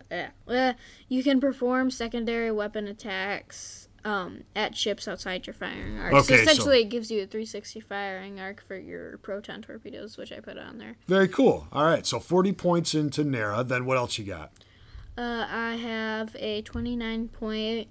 uh, you can perform secondary weapon attacks um, at ships outside your firing arc. Okay, so so- essentially, it gives you a 360 firing arc for your proton torpedoes, which I put on there. Very cool. All right, so 40 points into Nara. Then what else you got? Uh, I have a 29 point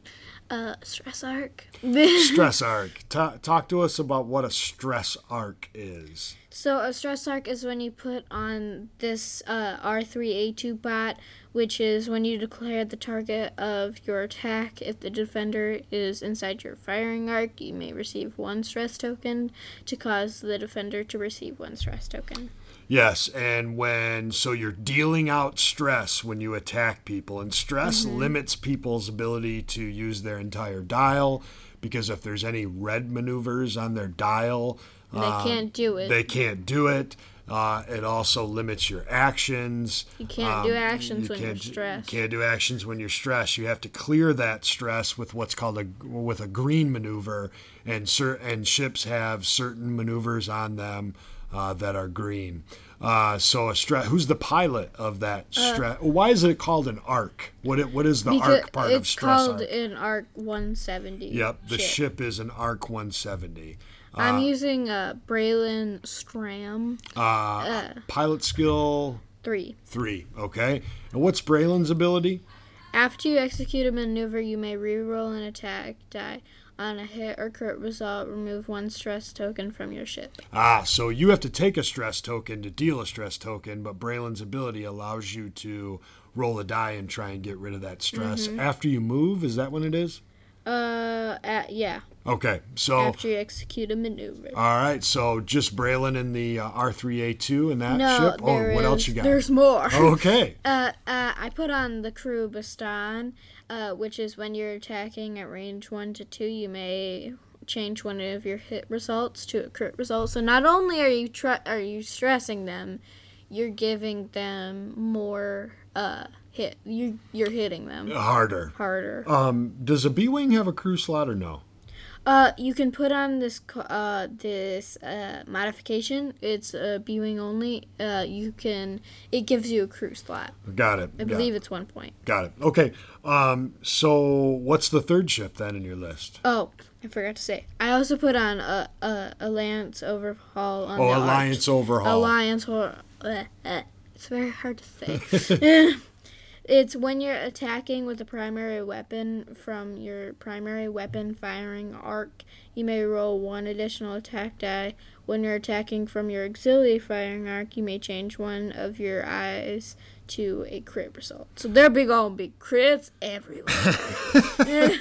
uh, stress arc. Stress arc. Ta talk to us about what a stress arc is. So a stress arc is when you put on this uh, R3A2 bot, which is when you declare the target of your attack. If the defender is inside your firing arc, you may receive one stress token to cause the defender to receive one stress token. Yes, and when so you're dealing out stress when you attack people, and stress Mm-hmm. limits people's ability to use their entire dial because if there's any red maneuvers on their dial, They uh, can't do it. They can't do it. Uh, it also limits your actions. You can't do Um, actions you when you're stressed. You can't do actions when you're stressed. You have to clear that stress with what's called a with a green maneuver, and cer- and ships have certain maneuvers on them uh, that are green. Uh, so a stress. Who's the pilot of that stress? Why is it called an arc? What it, what is the Uh, arc part of it's stress? called arc? an arc 170. Yep, the ship. ship is an arc 170. I'm using a Braylen Stramm Uh, pilot skill 3. three. Okay, and what's Braylen's ability? After you execute a maneuver, you may reroll an attack die. On a hit or crit result, remove one stress token from your ship. Ah, so you have to take a stress token to deal a stress token, but Braylen's ability allows you to roll a die and try and get rid of that stress Mm-hmm. after you move. Is that when it is? Uh, uh yeah. Okay, so After you execute a maneuver. all right, so just Braylon in the uh, R3A2 and that no, ship. Oh, there what else you got? There's more. Okay, Uh, uh, I put on the crew Bistan, uh, which is when you're attacking at range 1 to 2, you may change one of your hit results to a crit result. So not only are you tr- are you stressing them, you're giving them more uh, hit. You you're hitting them harder. harder. Um, does a B wing have a crew slot or no? Uh, you can put on this uh this uh modification. It's a B wing only. Uh, you can it gives you a crew slot. Got it. I got believe it. it's one point. Got it. Okay. Um, so what's the third ship then in your list? Oh, I forgot to say. I also put on a a Alliance overhaul on Oh, the Alliance Arch. overhaul. Alliance or uh, uh, it's very hard to say. it's when you're attacking with a primary weapon from your primary weapon firing arc. You may roll one additional attack die. When you're attacking from your auxiliary firing arc, you may change one of your eyes to a crit result. So they're big old big crits everywhere.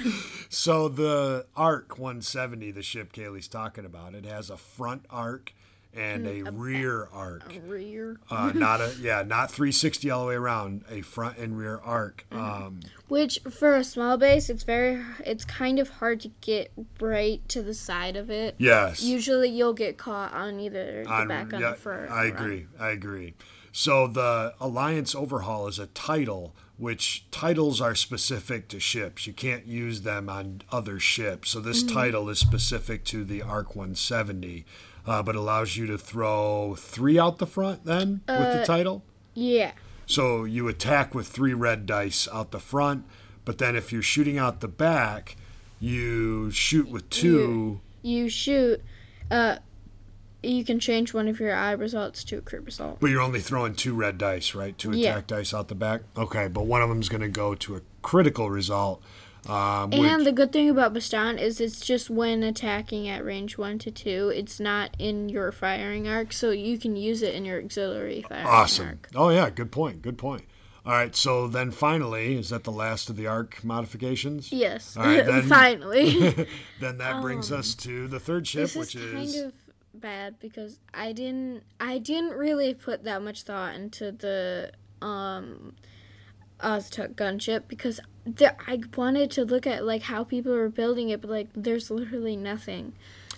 So the Arc 170, the ship Kaleigh's talking about, it has a front arc and Mm, a rear arc. Rear. Uh, not a yeah, not 360 all the way around. A front and rear arc. Mm-hmm. Um, Which for a small base, it's very it's kind of hard to get right to the side of it. yes. Usually, you'll get caught on either the on- back on yeah, the front. I agree. I agree. So the Alliance overhaul is a title, which titles are specific to ships. You can't use them on other ships. So this Mm-hmm. title is specific to the Arc 170, uh, but allows you to throw three out the front then with Uh, the title. Yeah. So you attack with three red dice out the front, but then if you're shooting out the back, you shoot with two you shoot, uh, you can change one of your eye results to a crit result. But you're only throwing two red dice, right? Two Yeah. attack dice out the back. Okay, but one of them's going to go to a critical result. Um, And which- the good thing about Bistan is it's just when attacking at range 1 to 2. It's not in your firing arc, so you can use it in your auxiliary firing awesome. arc. Oh yeah, good point. Good point. All right, so then finally, is that the last of the arc modifications? Yes, All right, then- finally. Then that brings us to the third ship, Um, which is is, kind of bad because I didn't I didn't really put that much thought into the um Auzituck gunship because I wanted to look at like how people were building it, but like there's literally nothing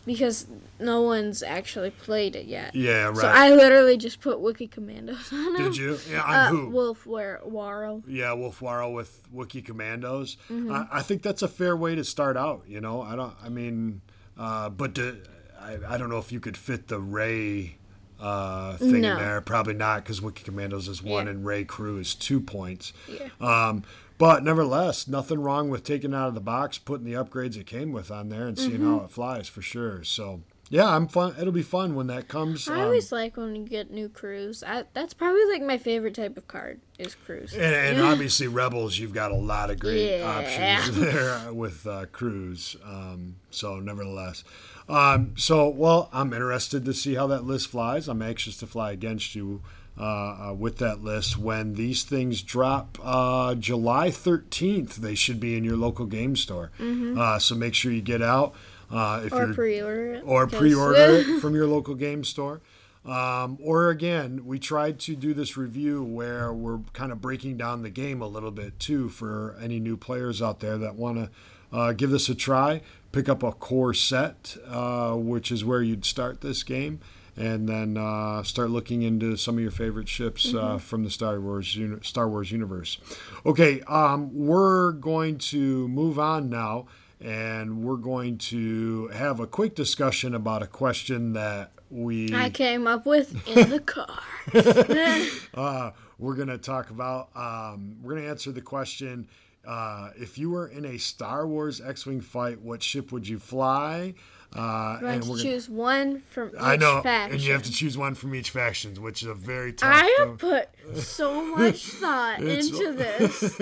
because no one's actually played it yet. yeah, right. So I literally just put Wookiee Commandos on. Did you? Yeah, on Uh, who? Wolf War- Warrow. Yeah, Wullffwarro with Wookiee Commandos. Mm-hmm. I, I think that's a fair way to start out. You know, I don't. I mean, uh, but to, I, I don't know if you could fit the Rey uh, thing No. in there. Probably not, because Wookiee Commandos is one Yeah. and Rey Crew is two points. Yeah. Um, but nevertheless, nothing wrong with taking it out of the box, putting the upgrades it came with on there, and seeing Mm-hmm. how it flies for sure. So. Yeah, I'm fun. It'll be fun when that comes. I um, always like when you get new crews. I, that's probably like my favorite type of card is crews. And, and obviously, Rebels, you've got a lot of great Yeah. options there with uh, Crews. Um, so, nevertheless. Um, so, well, I'm interested to see how that list flies. I'm anxious to fly against you uh, uh, with that list. When these things drop uh, July 13th, they should be in your local game store. Uh, so, make sure you get out. Uh, if or you're pre-order it. or pre-order it from your local game store. Um, or again, we tried to do this review where we're kind of breaking down the game a little bit too for any new players out there that want to uh, give this a try. Pick up a core set, uh, which is where you'd start this game, and then uh, start looking into some of your favorite ships uh, from the Star Wars uni- Star Wars universe. Okay, um, we're going to move on now and we're going to have a quick discussion about a question that we I came up with in the car. uh, we're going to talk about. Um, we're going to answer the question: uh, If you were in a Star Wars X-wing fight, what ship would you fly? Uh, You and we're gonna, choose one from each I know, faction. and you have to choose one from each faction, which is a very tough. I have put so much thought into this.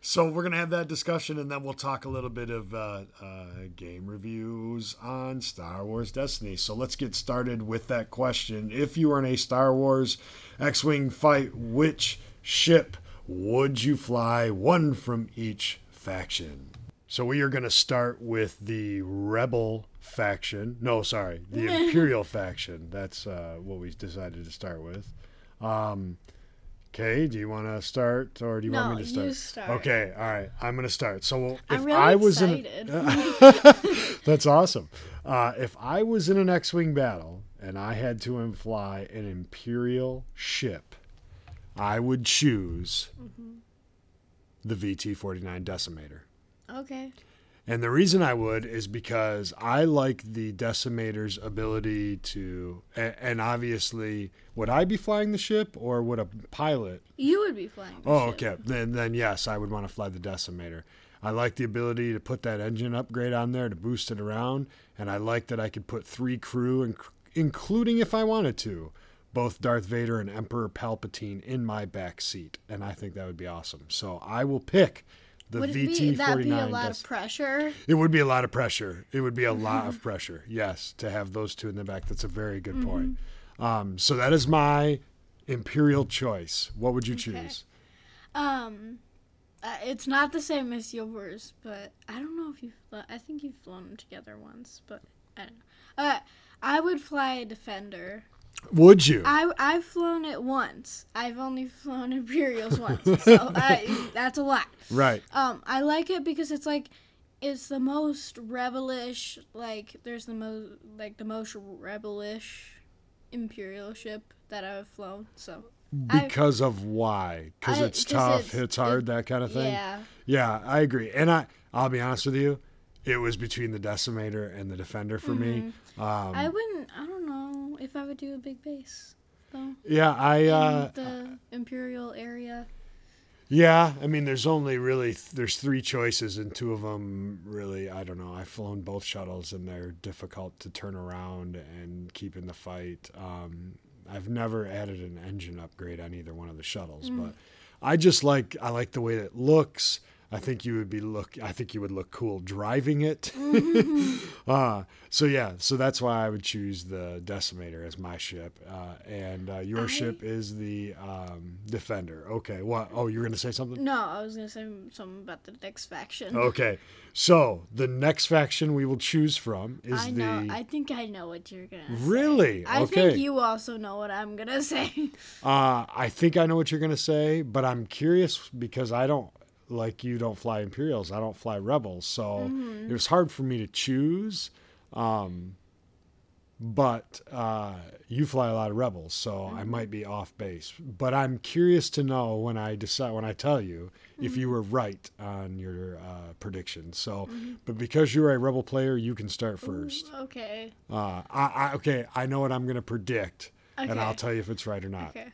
so we're gonna have that discussion, and then we'll talk a little bit of uh, uh, game reviews on Star Wars Destiny. So let's get started with that question. If you were in a Star Wars X-wing fight, which ship would you fly? One from each faction. So we are going to start with the Rebel faction. No, sorry, the Imperial faction. That's uh, what we decided to start with. Um, okay, do you want to start, or do you want me to start? you start. Okay, all right. I'm going to start. So if I'm really I was excited. in, that's awesome. Uh, if I was in an X-wing battle and I had to fly an Imperial ship, I would choose Mm-hmm. the VT-49 Decimator. okay. And the reason I would is because I like the Decimator's ability to, and obviously, would I be flying the ship or would a pilot? You would be flying. the Oh, ship. okay. Then, then yes, I would want to fly the Decimator. I like the ability to put that engine upgrade on there to boost it around, and I like that I could put three crew, including if I wanted to, both Darth Vader and Emperor Palpatine in my back seat, and I think that would be awesome. So I will pick the Would it VT be that be a lot of pressure? It would be a lot of pressure. It would be a lot of pressure, yes, to have those two in the back. That's a very good point. Um, so that is my imperial choice. What would you choose? Um, uh, it's not the same as yours, but I don't know if you've. I think you've flown them together once, but I don't know. Uh, I would fly a Defender. Would you? I I've flown it once. I've only flown Imperials once, so I, that's a lot. right. Um, I like it because it's like it's the most rebelish. Like there's the most like the most rebelish Imperial ship that I've flown. So I- Because of why? Because it's tough, it's- hits hard, it- that kind of thing. yeah, Yeah, I agree. And I, I'll be honest with you, it was between the Decimator and the Defender for me. Um, Mm-hmm. I wouldn't. I if I would do a big base though. yeah, I. Uh, the Imperial area. Yeah, I mean, there's only really there's three choices, and two of them really I don't know. I've flown both shuttles, and they're difficult to turn around and keep in the fight. Um, I've never added an engine upgrade on either one of the shuttles, but I just like I like the way it looks. I think you would be look. I think you would look cool driving it. uh, so yeah, so that's why I would choose the Decimator as my ship, uh, and uh, your I- ship is the um, Defender. Okay, what? Oh, you're gonna say something? No, I was gonna say something about the next faction. Okay, so the next faction we will choose from is I the. know. I think I know what you're gonna say. Really? I Okay. think you also know what I'm gonna say. Uh, I think I know what you're gonna say, but I'm curious because I don't like you. Don't fly Imperials. I don't fly Rebels, so Mm-hmm. it was hard for me to choose. Um, but uh, you fly a lot of Rebels, so Mm-hmm. I might be off base. But I'm curious to know when I decide when I tell you if you Mm-hmm. were right on your uh, prediction. So, but because you're a Rebel player, you can start first. okay. Uh, I, I okay, I know what I'm gonna predict, and I'll tell you if it's right or not. Okay.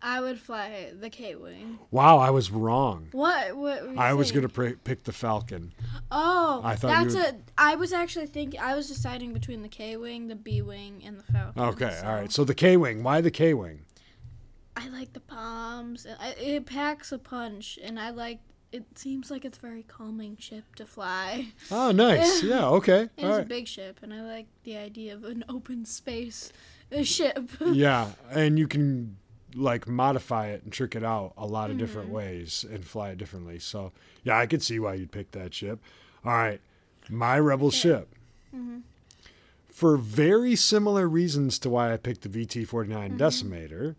I would fly the K wing. Wow, I was wrong. What? What? I was gonna pr- pick the Falcon. Oh, I thought that's a. I was actually thinking. I was deciding between the K wing, the B wing, and the Falcon. Okay, so all right. So the K wing. Why the K wing? I like the palms. it packs a punch, and I like. It seems like it's a very calming ship to fly. Oh, nice. yeah. Okay. It's a big ship, and I like the idea of an open space ship. Yeah, and you can like modify it and trick it out a lot of Mm-hmm. different ways and fly it differently. So yeah, I could see why you'd pick that ship. All right, my rebel ship. Mm-hmm. For very similar reasons to why I picked the VT 49 Mm-hmm. Decimator,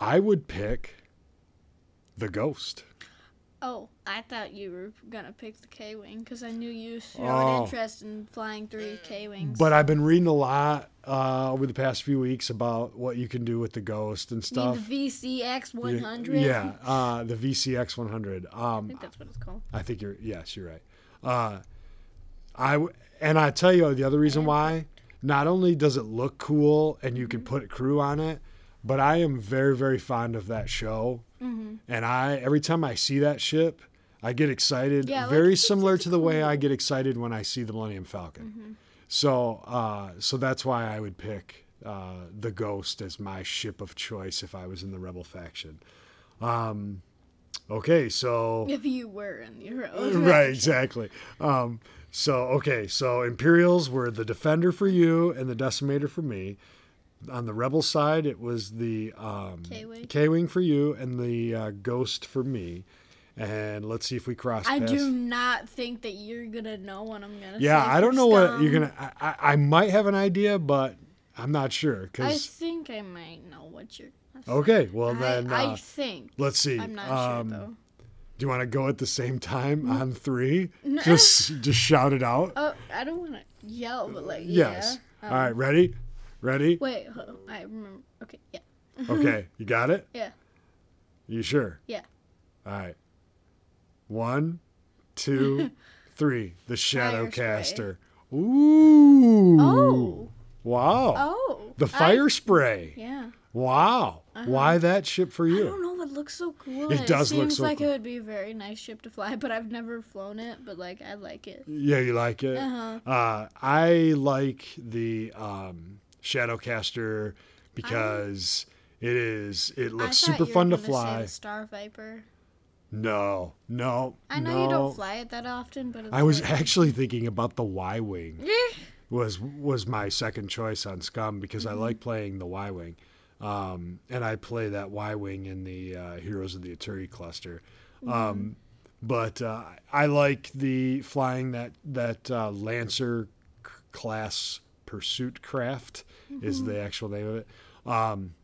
I would pick the Ghost. Oh, I thought you were gonna pick the K wing because I knew you showed Oh. interest in flying three K wings. But I've been reading a lot uh, over the past few weeks about what you can do with the Ghost and You stuff. mean the VCX 100. Yeah, uh, the VCX 100. I Um, think that's what it's called. I think you're yes, you're right. Uh, I w- and I tell you the other reason why. Not only does it look cool and you can Mm-hmm. put crew on it, but I am very very fond of that show. Mm-hmm. And I every time I see that ship, I get excited. Yeah, very it's- similar to the way I get excited when I see the Millennium Falcon. Mm-hmm. So uh, so that's why I would pick uh, the Ghost as my ship of choice if I was in the Rebel faction. Um, okay, so If you were in your own. right, exactly. Um, so okay, so Imperials were the defender for you and the decimator for me. On the rebel side, it was the um, K-wing. K-wing for you and the uh, ghost for me. And let's see if we cross. I paths. do not think that you're gonna know what I'm gonna say. Yeah, I don't know what you're gonna. I, I, I might have an idea, but I'm not sure. Cause I think I might know what you're okay, well I- then I, uh, think. let's see. I'm not um, sure though. Do you want to go at the same time on three? No. Just just shout it out. Oh, I don't want to yell, but like yes. yeah. All right, ready? Ready? Wait, hold on. I remember. Okay, yeah, Okay, you got it? yeah, You sure? yeah. All right. One, two, three. The Fire Shadowcaster. Ooh. Oh, Wow. oh. The I- fire spray. yeah. Wow. Why that ship for you? I don't know. It looks so cool. It does it look seems so like cool. it like it would be a very nice ship to fly, but I've never flown it. But like, I like it. Yeah, you like it? Uh-huh. Uh, I like the um, Shadowcaster because it is it looks super fun to fly. Star Viper. No, no, I know no. you don't fly it that often, but it's I was like- actually thinking about the Y wing. was was my second choice on Scum because Mm-hmm. I like playing the Y wing, um, and I play that Y wing in the uh, Heroes of the Aturi cluster. Mm-hmm. Um, but uh, I like the flying that that uh, Lancer c- class pursuit craft is Mm-hmm. the actual name of it. Um,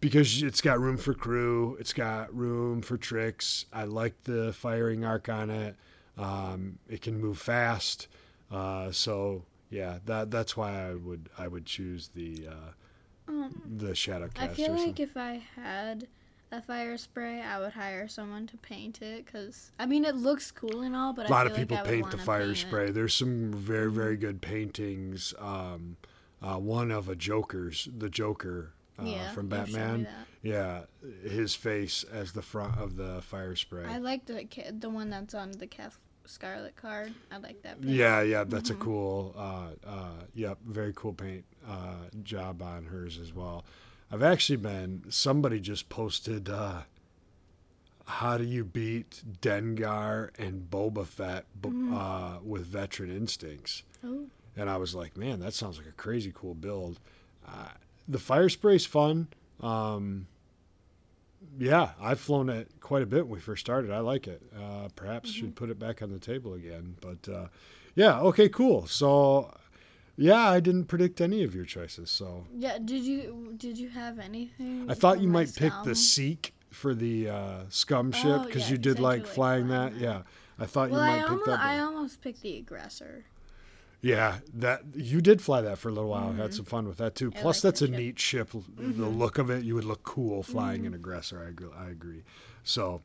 because it's got room for crew, it's got room for tricks. I like the firing arc on it. Um, it can move fast, uh, so yeah, that that's why I would I would choose the uh, um, the Shadowcaster. I feel like if I had a fire spray, I would hire someone to paint it. Cause I mean, it looks cool and all, but a lot of people like paint the fire paint it. Mm-hmm. spray. There's some very very good paintings. Um, uh, one of a Joker's the Joker uh, Yeah, from you've shown me Batman. yeah, his face as the front of the fire spray. I like the the one that's on the Kath Scarlet card. I like that. paint. Yeah, yeah, that's a cool. Uh, uh, yep, very cool paint uh, job on hers as well. I've actually been. Somebody just posted. Uh, how do you beat Dengar and Boba Fett b- uh, with veteran instincts? Oh. And I was like, man, that sounds like a crazy cool build. Uh, the fire spray's fun. Um, yeah, I've flown it quite a bit when we first started. I like it. Uh, perhaps should put it back on the table again. But uh, yeah, okay, cool. So yeah, I didn't predict any of your choices. So Yeah. Did you did you have anything? I thought you might pick the? Seek for the uh, scum ship Oh, because yeah, you did like like flying that. that. Yeah, I thought Well, you I might pick almost, that. I almost picked the aggressor. Yeah, that you did fly that for a little while. Had some fun with that too. Mm-hmm. I Plus, that's a ship. Mm-hmm. neat ship. The look of it, you would look cool flying an aggressor. I agree. I agree. So,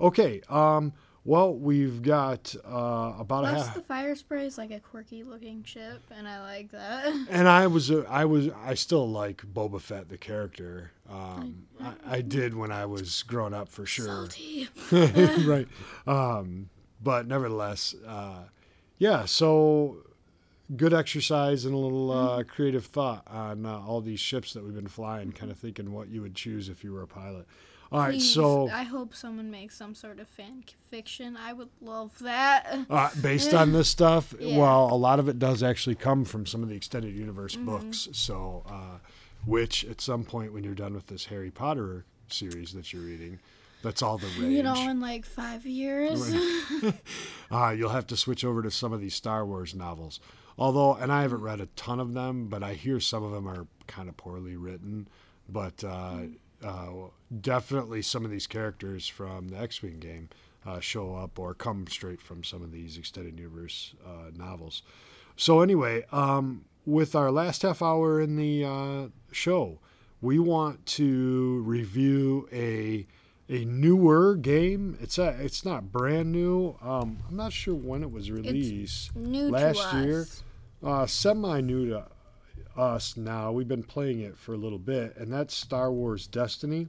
okay. Um. Well, we've got uh, about a Plus, half. the fire spray is like a quirky looking ship, and I like that. and I was, uh, I was, I still like Boba Fett the character. Um, I, I did when I was growing up for sure. Salty. right. Um, but nevertheless, uh, yeah. So good exercise and a little uh, Mm-hmm. creative thought on uh, all these ships that we've been flying. Kind of thinking what you would choose if you were a pilot. All right. Please, So I hope someone makes some sort of fan fiction. I would love that. uh, based on this stuff, Yeah. well, a lot of it does actually come from some of the extended universe Mm-hmm. books. So, uh, which at some point when you're done with this Harry Potter series that you're reading, that's all the rage. You know, in like five years. uh, you'll have to switch over to some of these Star Wars novels. Although, and I haven't read a ton of them, but I hear some of them are kind of poorly written. But uh, uh, definitely some of these characters from the X Wing game uh, show up or come straight from some of these extended universe uh, novels. So, anyway, um, with our last half hour in the uh, show, we want to review a a newer game. It's a, it's not brand new. Um, I'm not sure when it was released. It's New last to us. year, uh, semi new to us now. We've been playing it for a little bit, and that's Star Wars Destiny.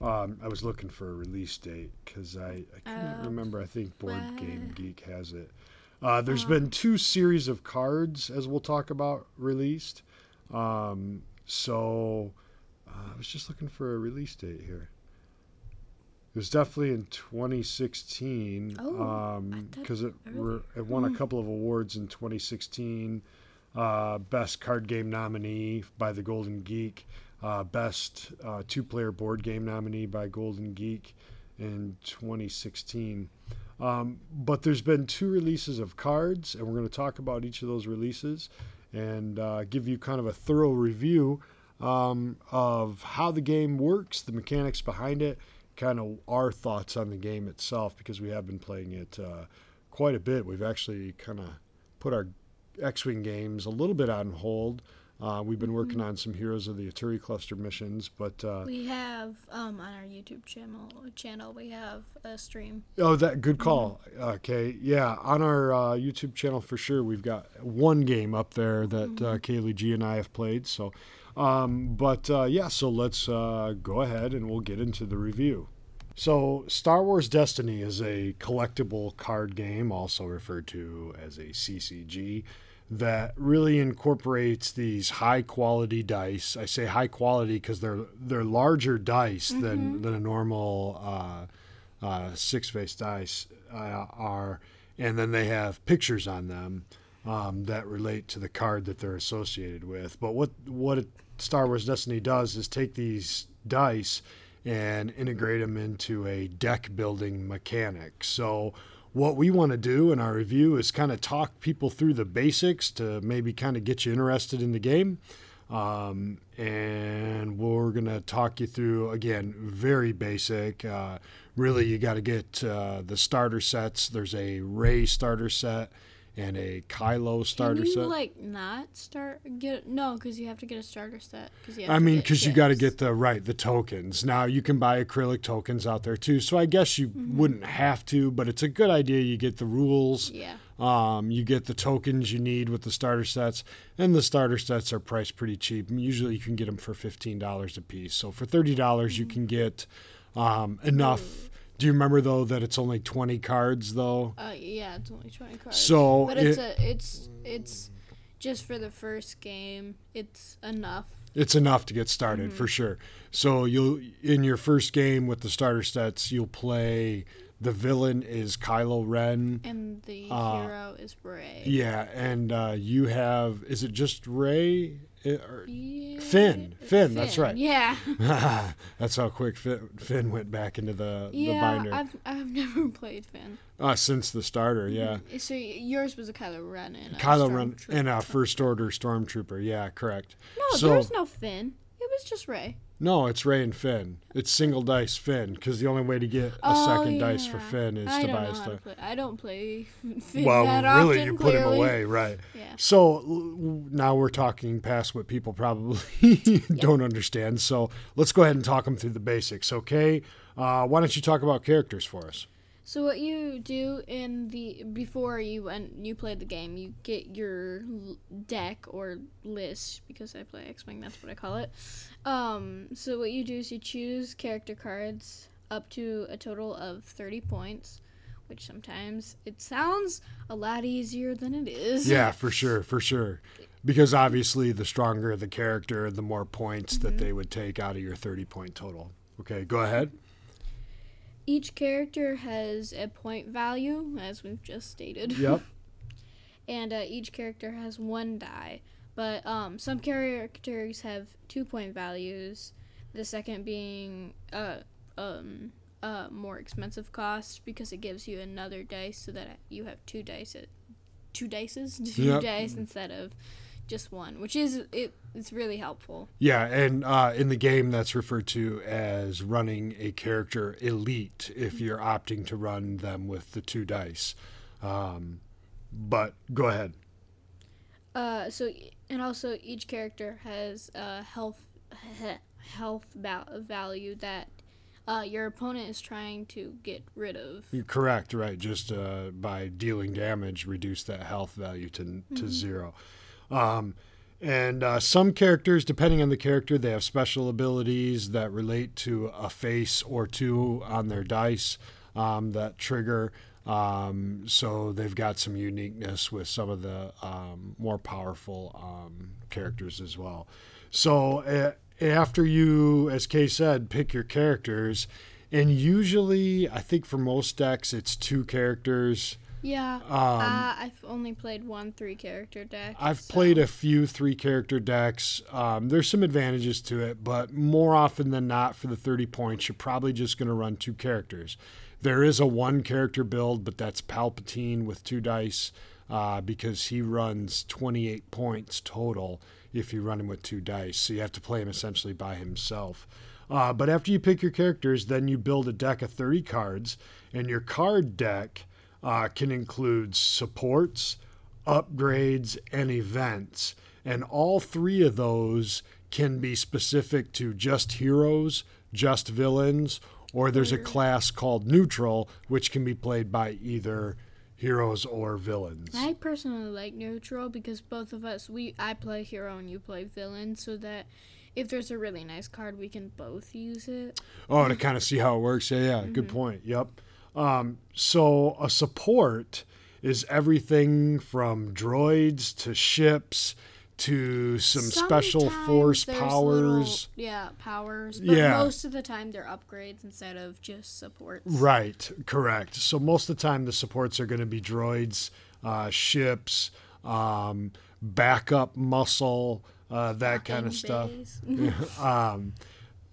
Um, I was looking for a release date because I, I couldn't Oh, remember. I think Board well. Game Geek has it. Uh, there's been two series of cards, as we'll talk about, released. Um, so uh, I was just looking for a release date here. It was definitely in 2016 Oh, I because it, re- it won a couple of awards in 2016. Uh, best card game nominee by the Golden Geek, uh, best uh, two-player board game nominee by Golden Geek in 2016. Um, but there's been two releases of cards, and we're going to talk about each of those releases and uh, give you kind of a thorough review um, of how the game works, the mechanics behind it, kind of our thoughts on the game itself, because we have been playing it uh, quite a bit. We've actually kind of put our X Wing games a little bit on hold. Uh, we've been working on some Heroes of the Aturi Cluster missions, but uh, We have um on our YouTube channel channel we have a stream. Oh, that good call. Okay, yeah, on our uh, YouTube channel for sure, we've got one game up there that uh, Kaleigh G and I have played. So, um, but uh, yeah, so let's uh, go ahead and we'll get into the review. So, Star Wars Destiny is a collectible card game, also referred to as a CCG, that really incorporates these high quality dice. I say high quality because they're they're larger dice than than a normal. Uh, uh, six face dice uh, are, and then they have pictures on them um, that relate to the card that they're associated with. But what what it, Star Wars Destiny does is take these dice and integrate them into a deck building mechanic. So what we want to do in our review is kind of talk people through the basics to maybe kind of get you interested in the game. Um, and we're going to talk you through, again, very basic. Uh, really, you got to get uh, the starter sets. There's a Rey starter set and a Kylo starter Can you set. like not start get no? Because you have to get a starter set. Cause you have I mean, because you got to get the right the tokens. Now you can buy acrylic tokens out there too, so I guess you Mm-hmm. wouldn't have to, but it's a good idea. You get the rules. Yeah. Um, you get the tokens you need with the starter sets, and the starter sets are priced pretty cheap. Usually, you can get them for fifteen dollars a piece. So for thirty dollars, you can get um, enough. Do you remember though that it's only twenty cards though? Uh, yeah, it's only twenty cards. So but it's it- a it's it's just for the first game. It's enough. It's enough to get started for sure. So you'll in your first game with the starter sets, you'll play the villain is Kylo Ren. And the Uh, hero is Rey. Yeah, and uh, you have is it just Rey? Eh, Yeah, Finn. Finn, that's right. Yeah. That's how quick Finn, Finn went back into the, the yeah, binder I've I've never played Finn. uh, since the starter. Yeah, So yours was a Kylo Ren and a Kylo Ren and a First Order Stormtrooper. Yeah, correct. No, so, there was no Finn. It was just Rey. No, it's Rey and Finn. It's single dice Finn because the only way to get a Oh, second dice for. Finn is I to buy know a how star. to play. I don't play Finn Well, that really, often, you put him away, right? Yeah. So now we're talking past what people probably don't understand. So let's go ahead and talk them through the basics, okay? Uh, why don't you talk about characters for us? So what you do in the before you went you played the game, you get your l- deck or list because I play X Wing, that's what I call it. Um, so what you do is you choose character cards up to a total of thirty points, which sometimes it sounds a lot easier than it is. Yeah, for sure, for sure. Because obviously, the stronger the character, the more points that they would take out of your 30 point total. Okay, go ahead. Each character has a point value, as we've just stated. Yep. and uh, each character has one die. But um, some characters have two point values. The second being uh, um, uh, more expensive cost because it gives you another dice so that you have two dice, two dices, two Yep. dice instead of just one, which is it. It's really helpful. Yeah, and uh, in the game, that's referred to as running a character elite if you're opting to run them with the two dice. Um, but go ahead. Uh, so and also each character has a health health val- value that uh, your opponent is trying to get rid of. You're correct, right? Just uh, by dealing damage, reduce that health value to, to zero. Um, and uh, some characters, depending on the character, they have special abilities that relate to a face or two on their dice um, that trigger. Um, so they've got some uniqueness with some of the um, more powerful um, characters as well. So after you, as Kay said, pick your characters, and usually I think for most decks it's two characters. Yeah, uh, I've only played one three character deck. I've so- played a few three character decks. Um, there's some advantages to it, but more often than not, for the 30 points, you're probably just going to run two characters. There is a one character build, but that's Palpatine with two dice uh, because he runs 28 points total if you run him with two dice. So you have to play him essentially by himself. Uh, but after you pick your characters, then you build a deck of 30 cards, and your card deck uh, can include supports, upgrades, and events. And all three of those can be specific to just heroes, just villains, or there's a class called neutral, which can be played by either heroes or villains. I personally like neutral because both of us we I play hero and you play villain, so that if there's a really nice card, we can both use it. Oh, to kind of see how it works. Yeah, yeah. Good point. Yep. Um, so a support is everything from droids to ships to some special force powers. little- yeah, powers. But Yeah. most of the time they're upgrades instead of just supports. Right, correct. So most of the time, the supports are going to be droids, uh, ships, um, backup muscle, uh, that kind of stuff. um,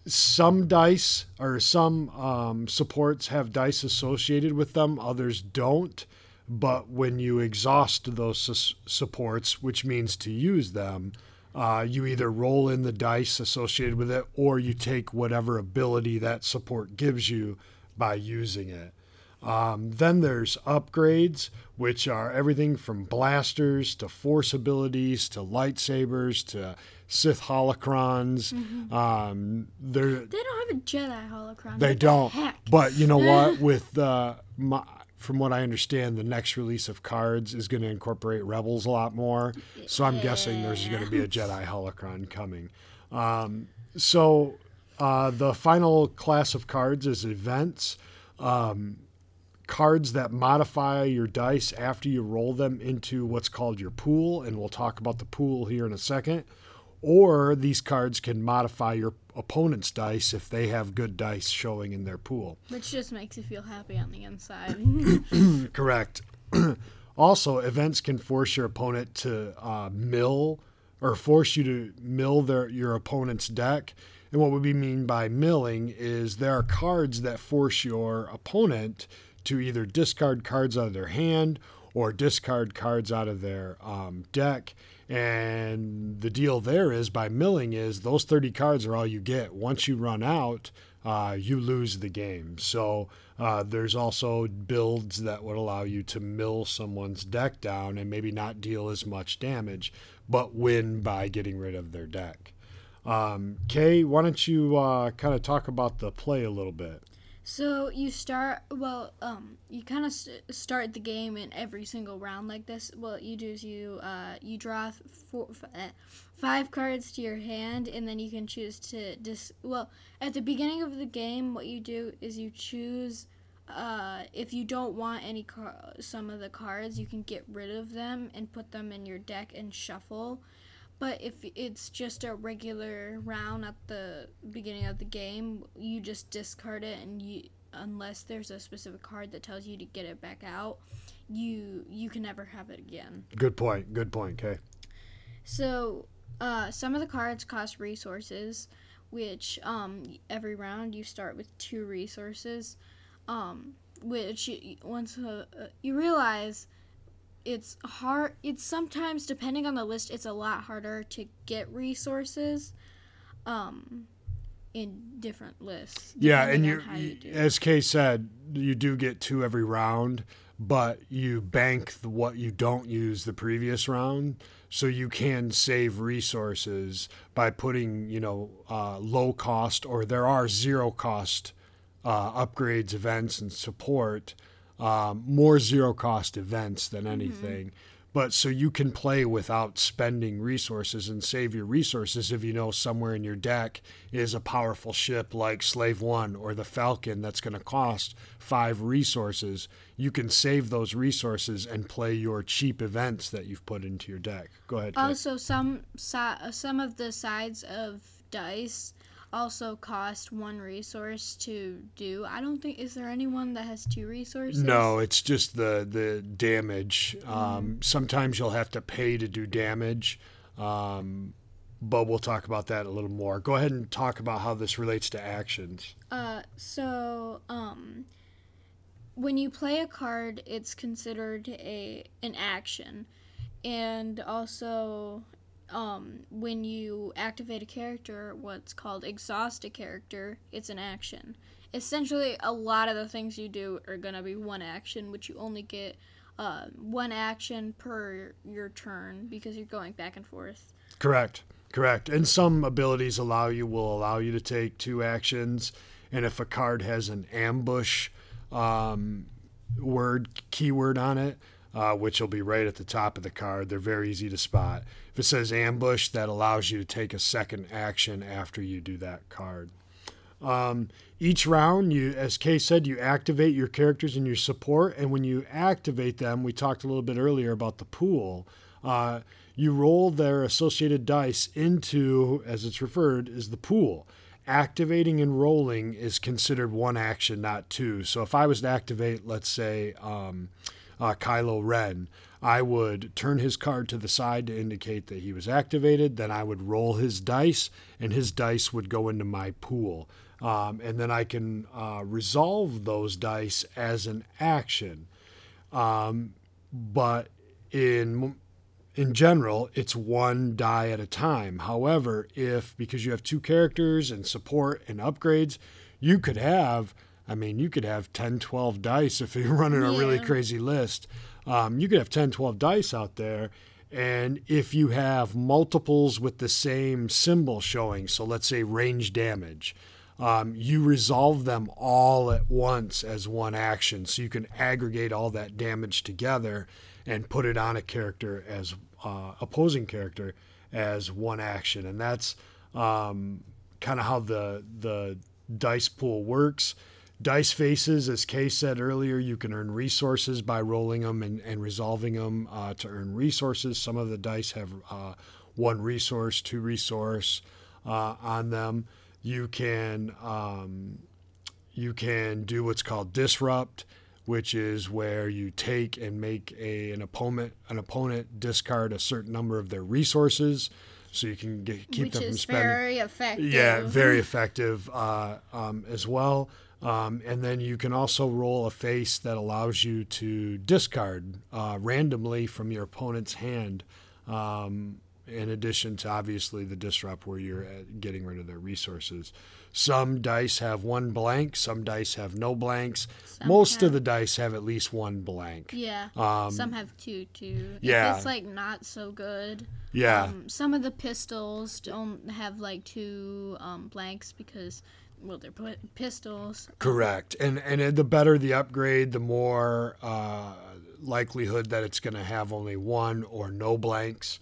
some dice or some um, supports have dice associated with them, others don't. But when you exhaust those sus- supports, which means to use them, uh, you either roll in the dice associated with it or you take whatever ability that support gives you by using it. Um, then there's upgrades, which are everything from blasters to force abilities to lightsabers to Sith holocrons. Um, they're They don't have a Jedi holocron. they don't. heck? But you know what? With uh, my, from what I understand, the next release of cards is going to incorporate Rebels a lot more. So I'm guessing there's going to be a Jedi holocron coming. Um, so uh, the final class of cards is events. Um, cards that modify your dice after you roll them into what's called your pool, and we'll talk about the pool here in a second. Or these cards can modify your opponent's dice if they have good dice showing in their pool. Which just makes you feel happy on the inside. Correct. also, events can force your opponent to uh, mill or force you to mill their your opponent's deck. And what we mean by milling is there are cards that force your opponent to either discard cards out of their hand or discard cards out of their um, deck. And the deal there is by milling is those 30 cards are all you get. Once you run out, uh, you lose the game. So uh, there's also builds that would allow you to mill someone's deck down and maybe not deal as much damage, but win by getting rid of their deck. Um, Kay, why don't you uh, kind of talk about the play a little bit? So you start well. Um, you kind of st- start the game in every single round like this. What you do is you uh, you draw four, f- eh, five cards to your hand, and then you can choose to dis. Well, at the beginning of the game, what you do is you choose. Uh, if you don't want any car- some of the cards, you can get rid of them and put them in your deck and shuffle. But if it's just a regular round at the beginning of the game, you just discard it, and you unless there's a specific card that tells you to get it back out, you you can never have it again. Good point. Good point, Kay. So uh, some of the cards cost resources, which um, every round you start with two resources, um, which you, once uh, uh, you realize it's hard it's sometimes depending on the list it's a lot harder to get resources um in different lists Yeah, and you, you as Kay said, you do get two every round, but you bank the, what you don't use the previous round, so you can save resources by putting, you know, uh, low cost or there are zero cost uh, upgrades, events, and support. Um, more zero cost events than anything. But so you can play without spending resources and save your resources if you know somewhere in your deck is a powerful ship like Slave One or the Falcon that's going to cost five resources. You can save those resources and play your cheap events that you've put into your deck. Go ahead. Also some uh, some of the sides of dice also cost one resource to do i don't think is there anyone that has two resources No, it's just the the damage. Um, sometimes you'll have to pay to do damage, um, but we'll talk about that a little more. Go ahead and talk about how this relates to actions. Uh, so um, when you play a card, it's considered a an action, and also um, when you activate a character, what's called exhaust a character, it's an action. Essentially, a lot of the things you do are gonna be one action, which you only get uh, one action per your turn because you're going back and forth. Correct. Correct. And some abilities allow you will allow you to take two actions, and if a card has an ambush um, word keyword on it, uh, which will be right at the top of the card, they're very easy to spot. If it says ambush, that allows you to take a second action after you do that card. Um, each round, you, as Kay said, you activate your characters and your support, and when you activate them, we talked a little bit earlier about the pool. Uh, you roll their associated dice into, as it's referred, is the pool. Activating and rolling is considered one action, not two. So if I was to activate, let's say, um, uh, Kylo Ren, I would turn his card to the side to indicate that he was activated. Then I would roll his dice, and his dice would go into my pool. Um, and then I can uh, resolve those dice as an action. Um, but in in general, it's one die at a time. However, if because you have two characters and support and upgrades, you could have I mean, you could have 10, 12 dice if you're running a really crazy list. Um, you could have 10, 12 dice out there. And if you have multiples with the same symbol showing, so let's say range damage, um, you resolve them all at once as one action. So you can aggregate all that damage together and put it on a character as uh, opposing character as one action. And that's um, kind of how the the dice pool works. Dice faces, as Kay said earlier, you can earn resources by rolling them and, and resolving them uh, to earn resources. Some of the dice have uh, one resource, two resource uh, on them. You can um, you can do what's called disrupt, which is where you take and make a, an opponent an opponent discard a certain number of their resources, so you can get, keep Which them from is spending. very effective. Yeah, very effective uh, um, as well. Um, and then you can also roll a face that allows you to discard uh, randomly from your opponent's hand. Um, in addition to obviously the disrupt where you're uh, getting rid of their resources. Some dice have one blank, some dice have no blanks. Some Most have- of the dice have at least one blank. Yeah. Um, some have two too. yeah. If it's like not so good. Yeah. Um, some of the pistols don't have like two um, blanks because well they're pi- pistols. Correct. And and the better the upgrade, the more uh, likelihood that it's going to have only one or no blanks.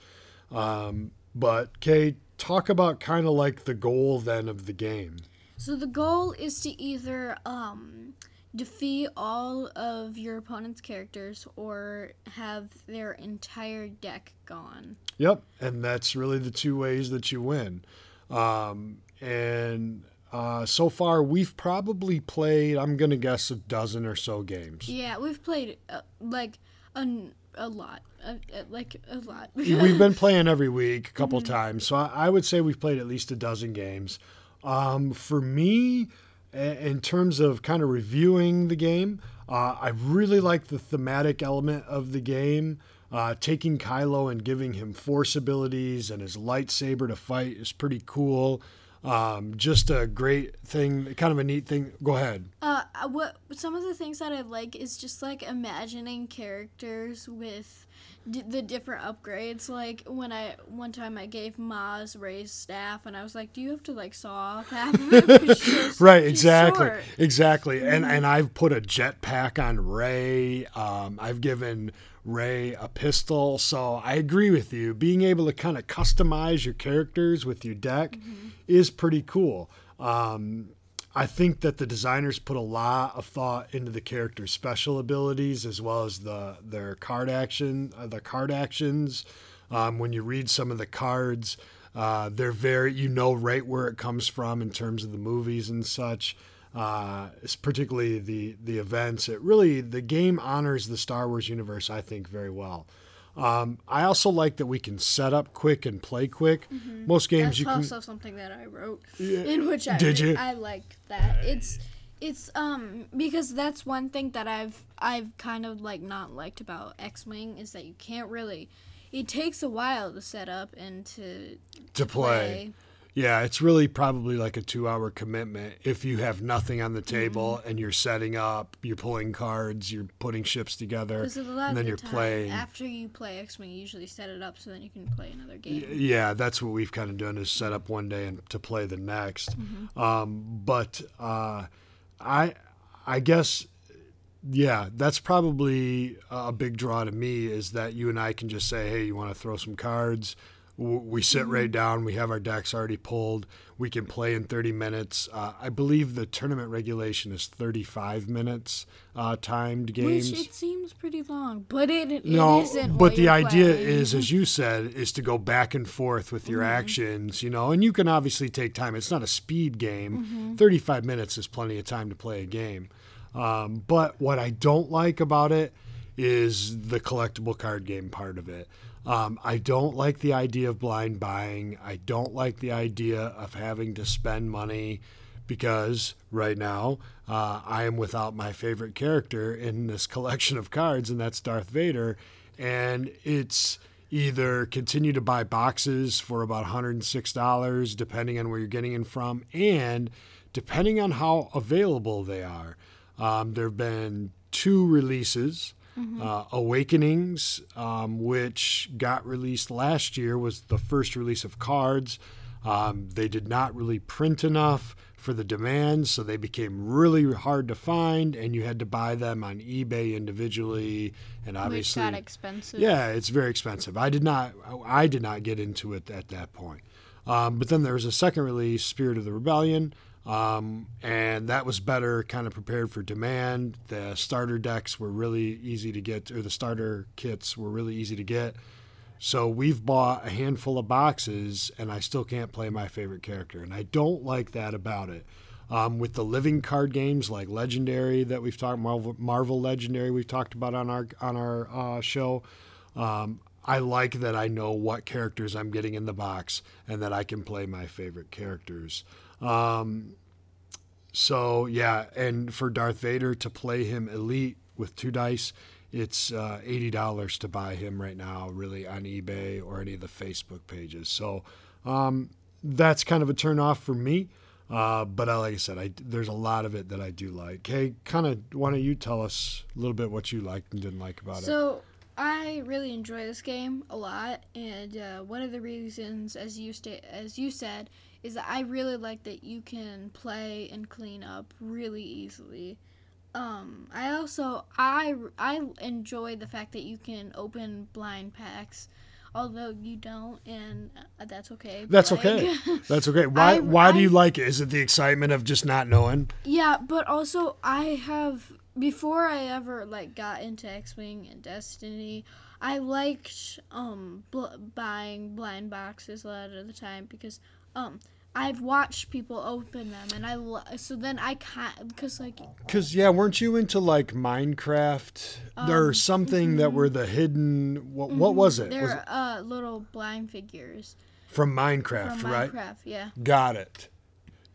Um, but Kay, talk about kind of like the goal then of the game. So the goal is to either um, defeat all of your opponent's characters or have their entire deck gone. Yep, and that's really the two ways that you win. Um, and uh, so far, we've probably played, I'm going to guess, a dozen or so games. Yeah, we've played uh, like a, a lot, uh, uh, like a lot. We've been playing every week a couple times, so I, I would say we've played at least a dozen games. Um, for me, a- in terms of kind of reviewing the game, uh, I really like the thematic element of the game. Uh, taking Kylo and giving him force abilities and his lightsaber to fight is pretty cool. Um, just a great thing, kind of a neat thing. Go ahead. Uh, what some of the things that I like is just like imagining characters with d- the different upgrades. Like when I one time I gave Maz Rey's staff, and I was like, "Do you have to like saw off half of it?" She's- right she's exactly short." exactly and and i've put a jetpack on rey um, i've given rey a pistol so i agree with you being able to kind of customize your characters with your deck is pretty cool um, I think that the designers put a lot of thought into the character's special abilities as well as the their card action, uh, the card actions. Um, when you read some of the cards, uh, they're very you know right where it comes from in terms of the movies and such. Uh, particularly the the events. It really the game honors the Star Wars universe, I think, very well. Um, I also like that we can set up quick and play quick. Most games That's you can. also something that I wrote, in which I Did you? I like that. It's it's um because that's one thing that I've I've kind of like not liked about X Wing is that you can't really. It takes a while to set up and to to play. Yeah, it's really probably like a two hour commitment if you have nothing on the table and you're setting up, you're pulling cards, you're putting ships together, Because a lot and then you're time, playing. after you play X Wing, you usually set it up so then you can play another game. Yeah, that's what we've kind of done is set up one day and to play the next. Mm-hmm. Um, but uh, I, I guess, yeah, that's probably a big draw to me is that you and I can just say, hey, you want to throw some cards? We sit Mm-hmm. right down. We have our decks already pulled. We can play in 30 minutes. Uh, I believe the tournament regulation is 35 minutes uh, timed games. Which it seems pretty long, but it, it No, isn't. but the idea playing. is, as you said, is to go back and forth with your actions, you know, and you can obviously take time. It's not a speed game. 35 minutes is plenty of time to play a game. Um, but what I don't like about it is the collectible card game part of it. Um, I don't like the idea of blind buying. I don't like the idea of having to spend money because right now uh, I am without my favorite character in this collection of cards, and that's Darth Vader. And it's either continue to buy boxes for about $106, depending on where you're getting it from, and depending on how available they are. Um, there have been two releases. Uh, Awakenings, um, which got released last year, was the first release of cards. Um, they did not really print enough for the demand, so they became really hard to find, and you had to buy them on eBay individually. And Which obviously, got expensive. yeah, it's very expensive. I did not, I did not get into it at that point. Um, but then there was a second release, Spirit of the Rebellion, um, and that was better, kind of prepared for demand. The starter decks were really easy to get, or the starter kits were really easy to get. So we've bought a handful of boxes, and I still can't play my favorite character, and I don't like that about it. Um, with the living card games like Legendary that we've talked Marvel, Marvel Legendary we've talked about on our on our uh, show, um, I like that I know what characters I'm getting in the box and that I can play my favorite characters. Um, so yeah, and for Darth Vader to play him elite with two dice, it's uh, eighty dollars to buy him right now, really on eBay or any of the Facebook pages. So um, that's kind of a turn off for me. Uh, but I, like I said, I, there's a lot of it that I do like. Hey, kind of, why don't you tell us a little bit what you liked and didn't like about it? So I really enjoy this game a lot, and uh, one of the reasons, as you sta- as you said, is that I really like that you can play and clean up really easily. Um, I also I I enjoy the fact that you can open blind packs, although you don't, and uh, that's okay. That's like, okay. That's okay. Why? I- why do you like it? Is it the excitement of just not knowing? Yeah, but also I have before I ever like got into X-wing and Destiny, I liked um bl- buying blind boxes a lot of the time because um I've watched people open them and I lo- so then I can't because like Because yeah, weren't you into like Minecraft? or something that were the hidden. What, what was it? They're it uh little blind figures from Minecraft, from right? Minecraft. Yeah. Got it.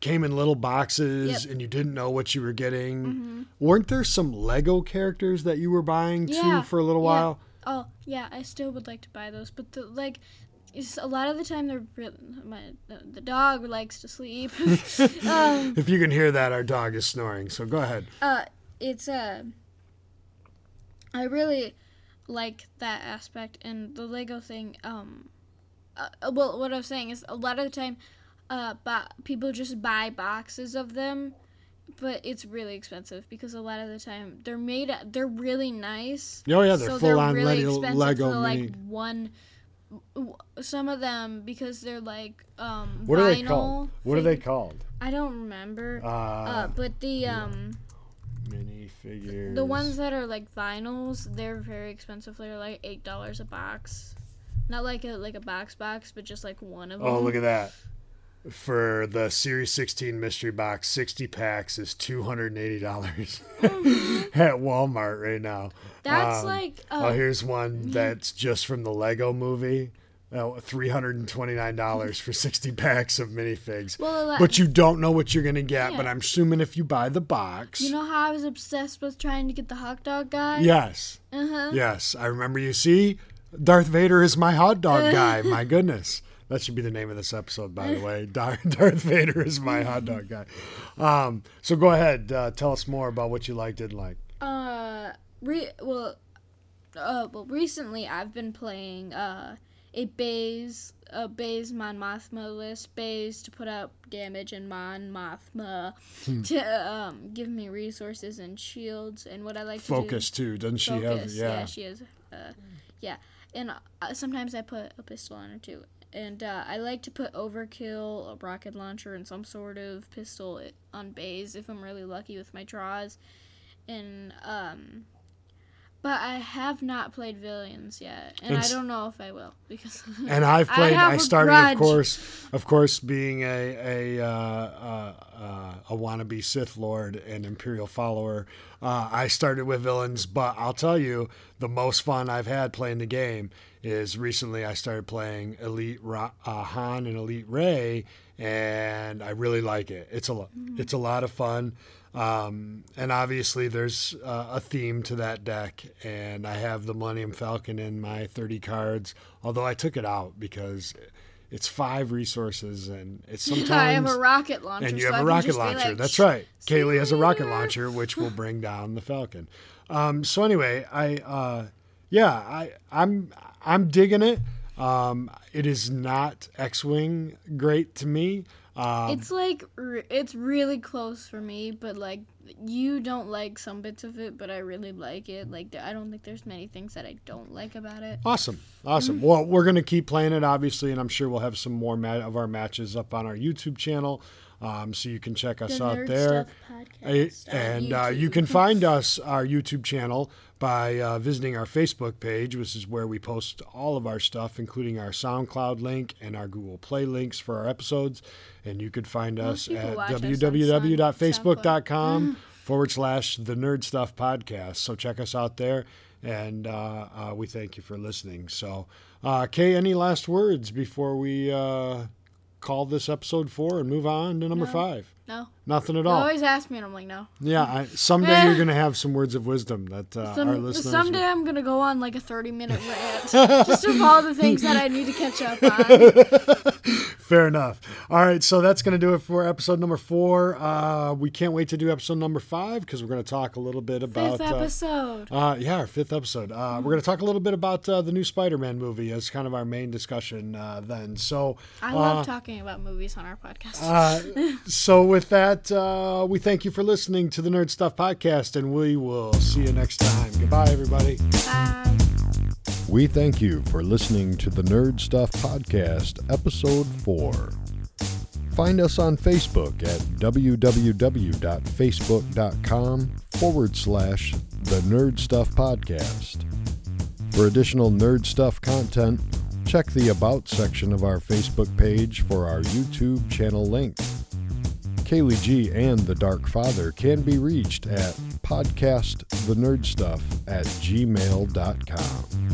Came in little boxes, Yep. Mm-hmm. and you didn't know what you were getting. Weren't there some Lego characters that you were buying too Yeah, for a little yeah. while? Oh yeah, I still would like to buy those, but the like. It's, a lot of the time, they're re- my the, dog likes to sleep. um, If you can hear that, our dog is snoring. So go ahead. uh it's uh i really like that aspect and the lego thing um uh, well what i was saying is a lot of the time uh bo- people just buy boxes of them but it's really expensive because a lot of the time they're made they're really nice Oh, yeah, they're so full-on they're really Lego- expensive Lego for like mini- one some of them because they're like um What are vinyl they called? What are they called? i don't remember Uh, uh but the um mini figures. the ones that are like vinyls, they're very expensive. They're like eight dollars a box. Not like a like a box box, but just like one of them. Oh, look at that. For the Series 16 mystery box, 60 packs is $280 at Walmart right now. Mm-hmm. That's Um, like oh, uh, here's one that's just from the Lego movie. Oh, $329 for 60 packs of minifigs. Well, but you don't know what you're going to get, but I'm assuming if you buy the box. you know how I was obsessed with trying to get the hot dog guy. yes. Uh huh. Yes, I remember you see Darth Vader is my hot dog guy. My goodness. That should be the name of this episode, by the way. Darth Vader is my hot dog guy. Um, so go ahead, uh, tell us more about what you liked, didn't like. Uh, re- well, uh, well, recently I've been playing uh a Baze a Baze Mon Mothma list. Baze to put up damage and Mon Mothma Hmm. to um give me resources and shields and what I like to do. Focus too, doesn't she have? Focus, Yeah. she is. Uh, yeah, and uh, sometimes I put a pistol on her too. And uh, I like to put overkill, a rocket launcher, and some sort of pistol on Baze if I'm really lucky with my draws. And um, but I have not played Villains yet, and, I don't know if I will because. And I've played. I, I, started, grudge. of course, of course, being a a uh, uh, uh, a wannabe Sith Lord and Imperial follower. Uh, I started with villains, but I'll tell you, the most fun I've had playing the game is recently. I started playing Elite Ra- uh, Han and Elite Rey, and I really like it. It's a lo- it's a lot of fun. Um, and obviously, there's uh, a theme to that deck, and I have the Millennium Falcon in my 30 cards. Although I took it out because it's five resources, and it's sometimes I have a rocket launcher. and you have I a rocket launcher. like, That's right. Kaleigh has a rocket launcher, which will bring down the Falcon. Um, so anyway, I uh, yeah, I I'm I'm digging it. Um, it is not X-wing great to me. Um, It's like r- it's really close for me, but like you don't like some bits of it, but I really like it. Like I don't think there's many things that I don't like about it. Awesome, awesome. Mm-hmm. Well, we're gonna keep playing it, obviously, and I'm sure we'll have some more ma- of our matches up on our YouTube channel, um, so you can check us The out Nerd there. Stuff Uh, and uh, you can find us our YouTube channel by uh, visiting our Facebook page, which is where we post all of our stuff, including our SoundCloud link and our Google Play links for our episodes. And you could find us at watch us on www.facebook.com forward slash the Nerd Stuff Podcast. So check us out there, and uh, uh, we thank you for listening. So, uh, Kay, any last words before we uh, call this episode four and move on to number No. five? No, Nothing at they all. always ask me, and I'm like, no. Yeah, I, someday Eh. you're gonna have some words of wisdom that uh, our listeners. someday I'm gonna go on like a 30 minute rant just of all the things that I need to catch up on. Fair enough. All right, so that's gonna do it for episode number four. Uh, we can't wait to do episode number five because we're gonna talk a little bit about. Fifth uh, episode. Uh, yeah, our fifth episode. Uh, we're going to talk a little bit about uh, the new Spider-Man movie as kind of our main discussion uh, then. So, I love talking about movies on our podcast. uh, so with that, uh, we thank you for listening to the Nerd Stuff podcast, and we will see you next time. Goodbye, everybody. Bye. We thank you for listening to the Nerd Stuff Podcast, Episode 4. Find us on Facebook at www.facebook.com forward slash the Nerd Stuff Podcast. For additional Nerd Stuff content, check the About section of our Facebook page for our YouTube channel link. Kaleigh G and the Dark Father can be reached at podcastthenerdstuff at gmail.com.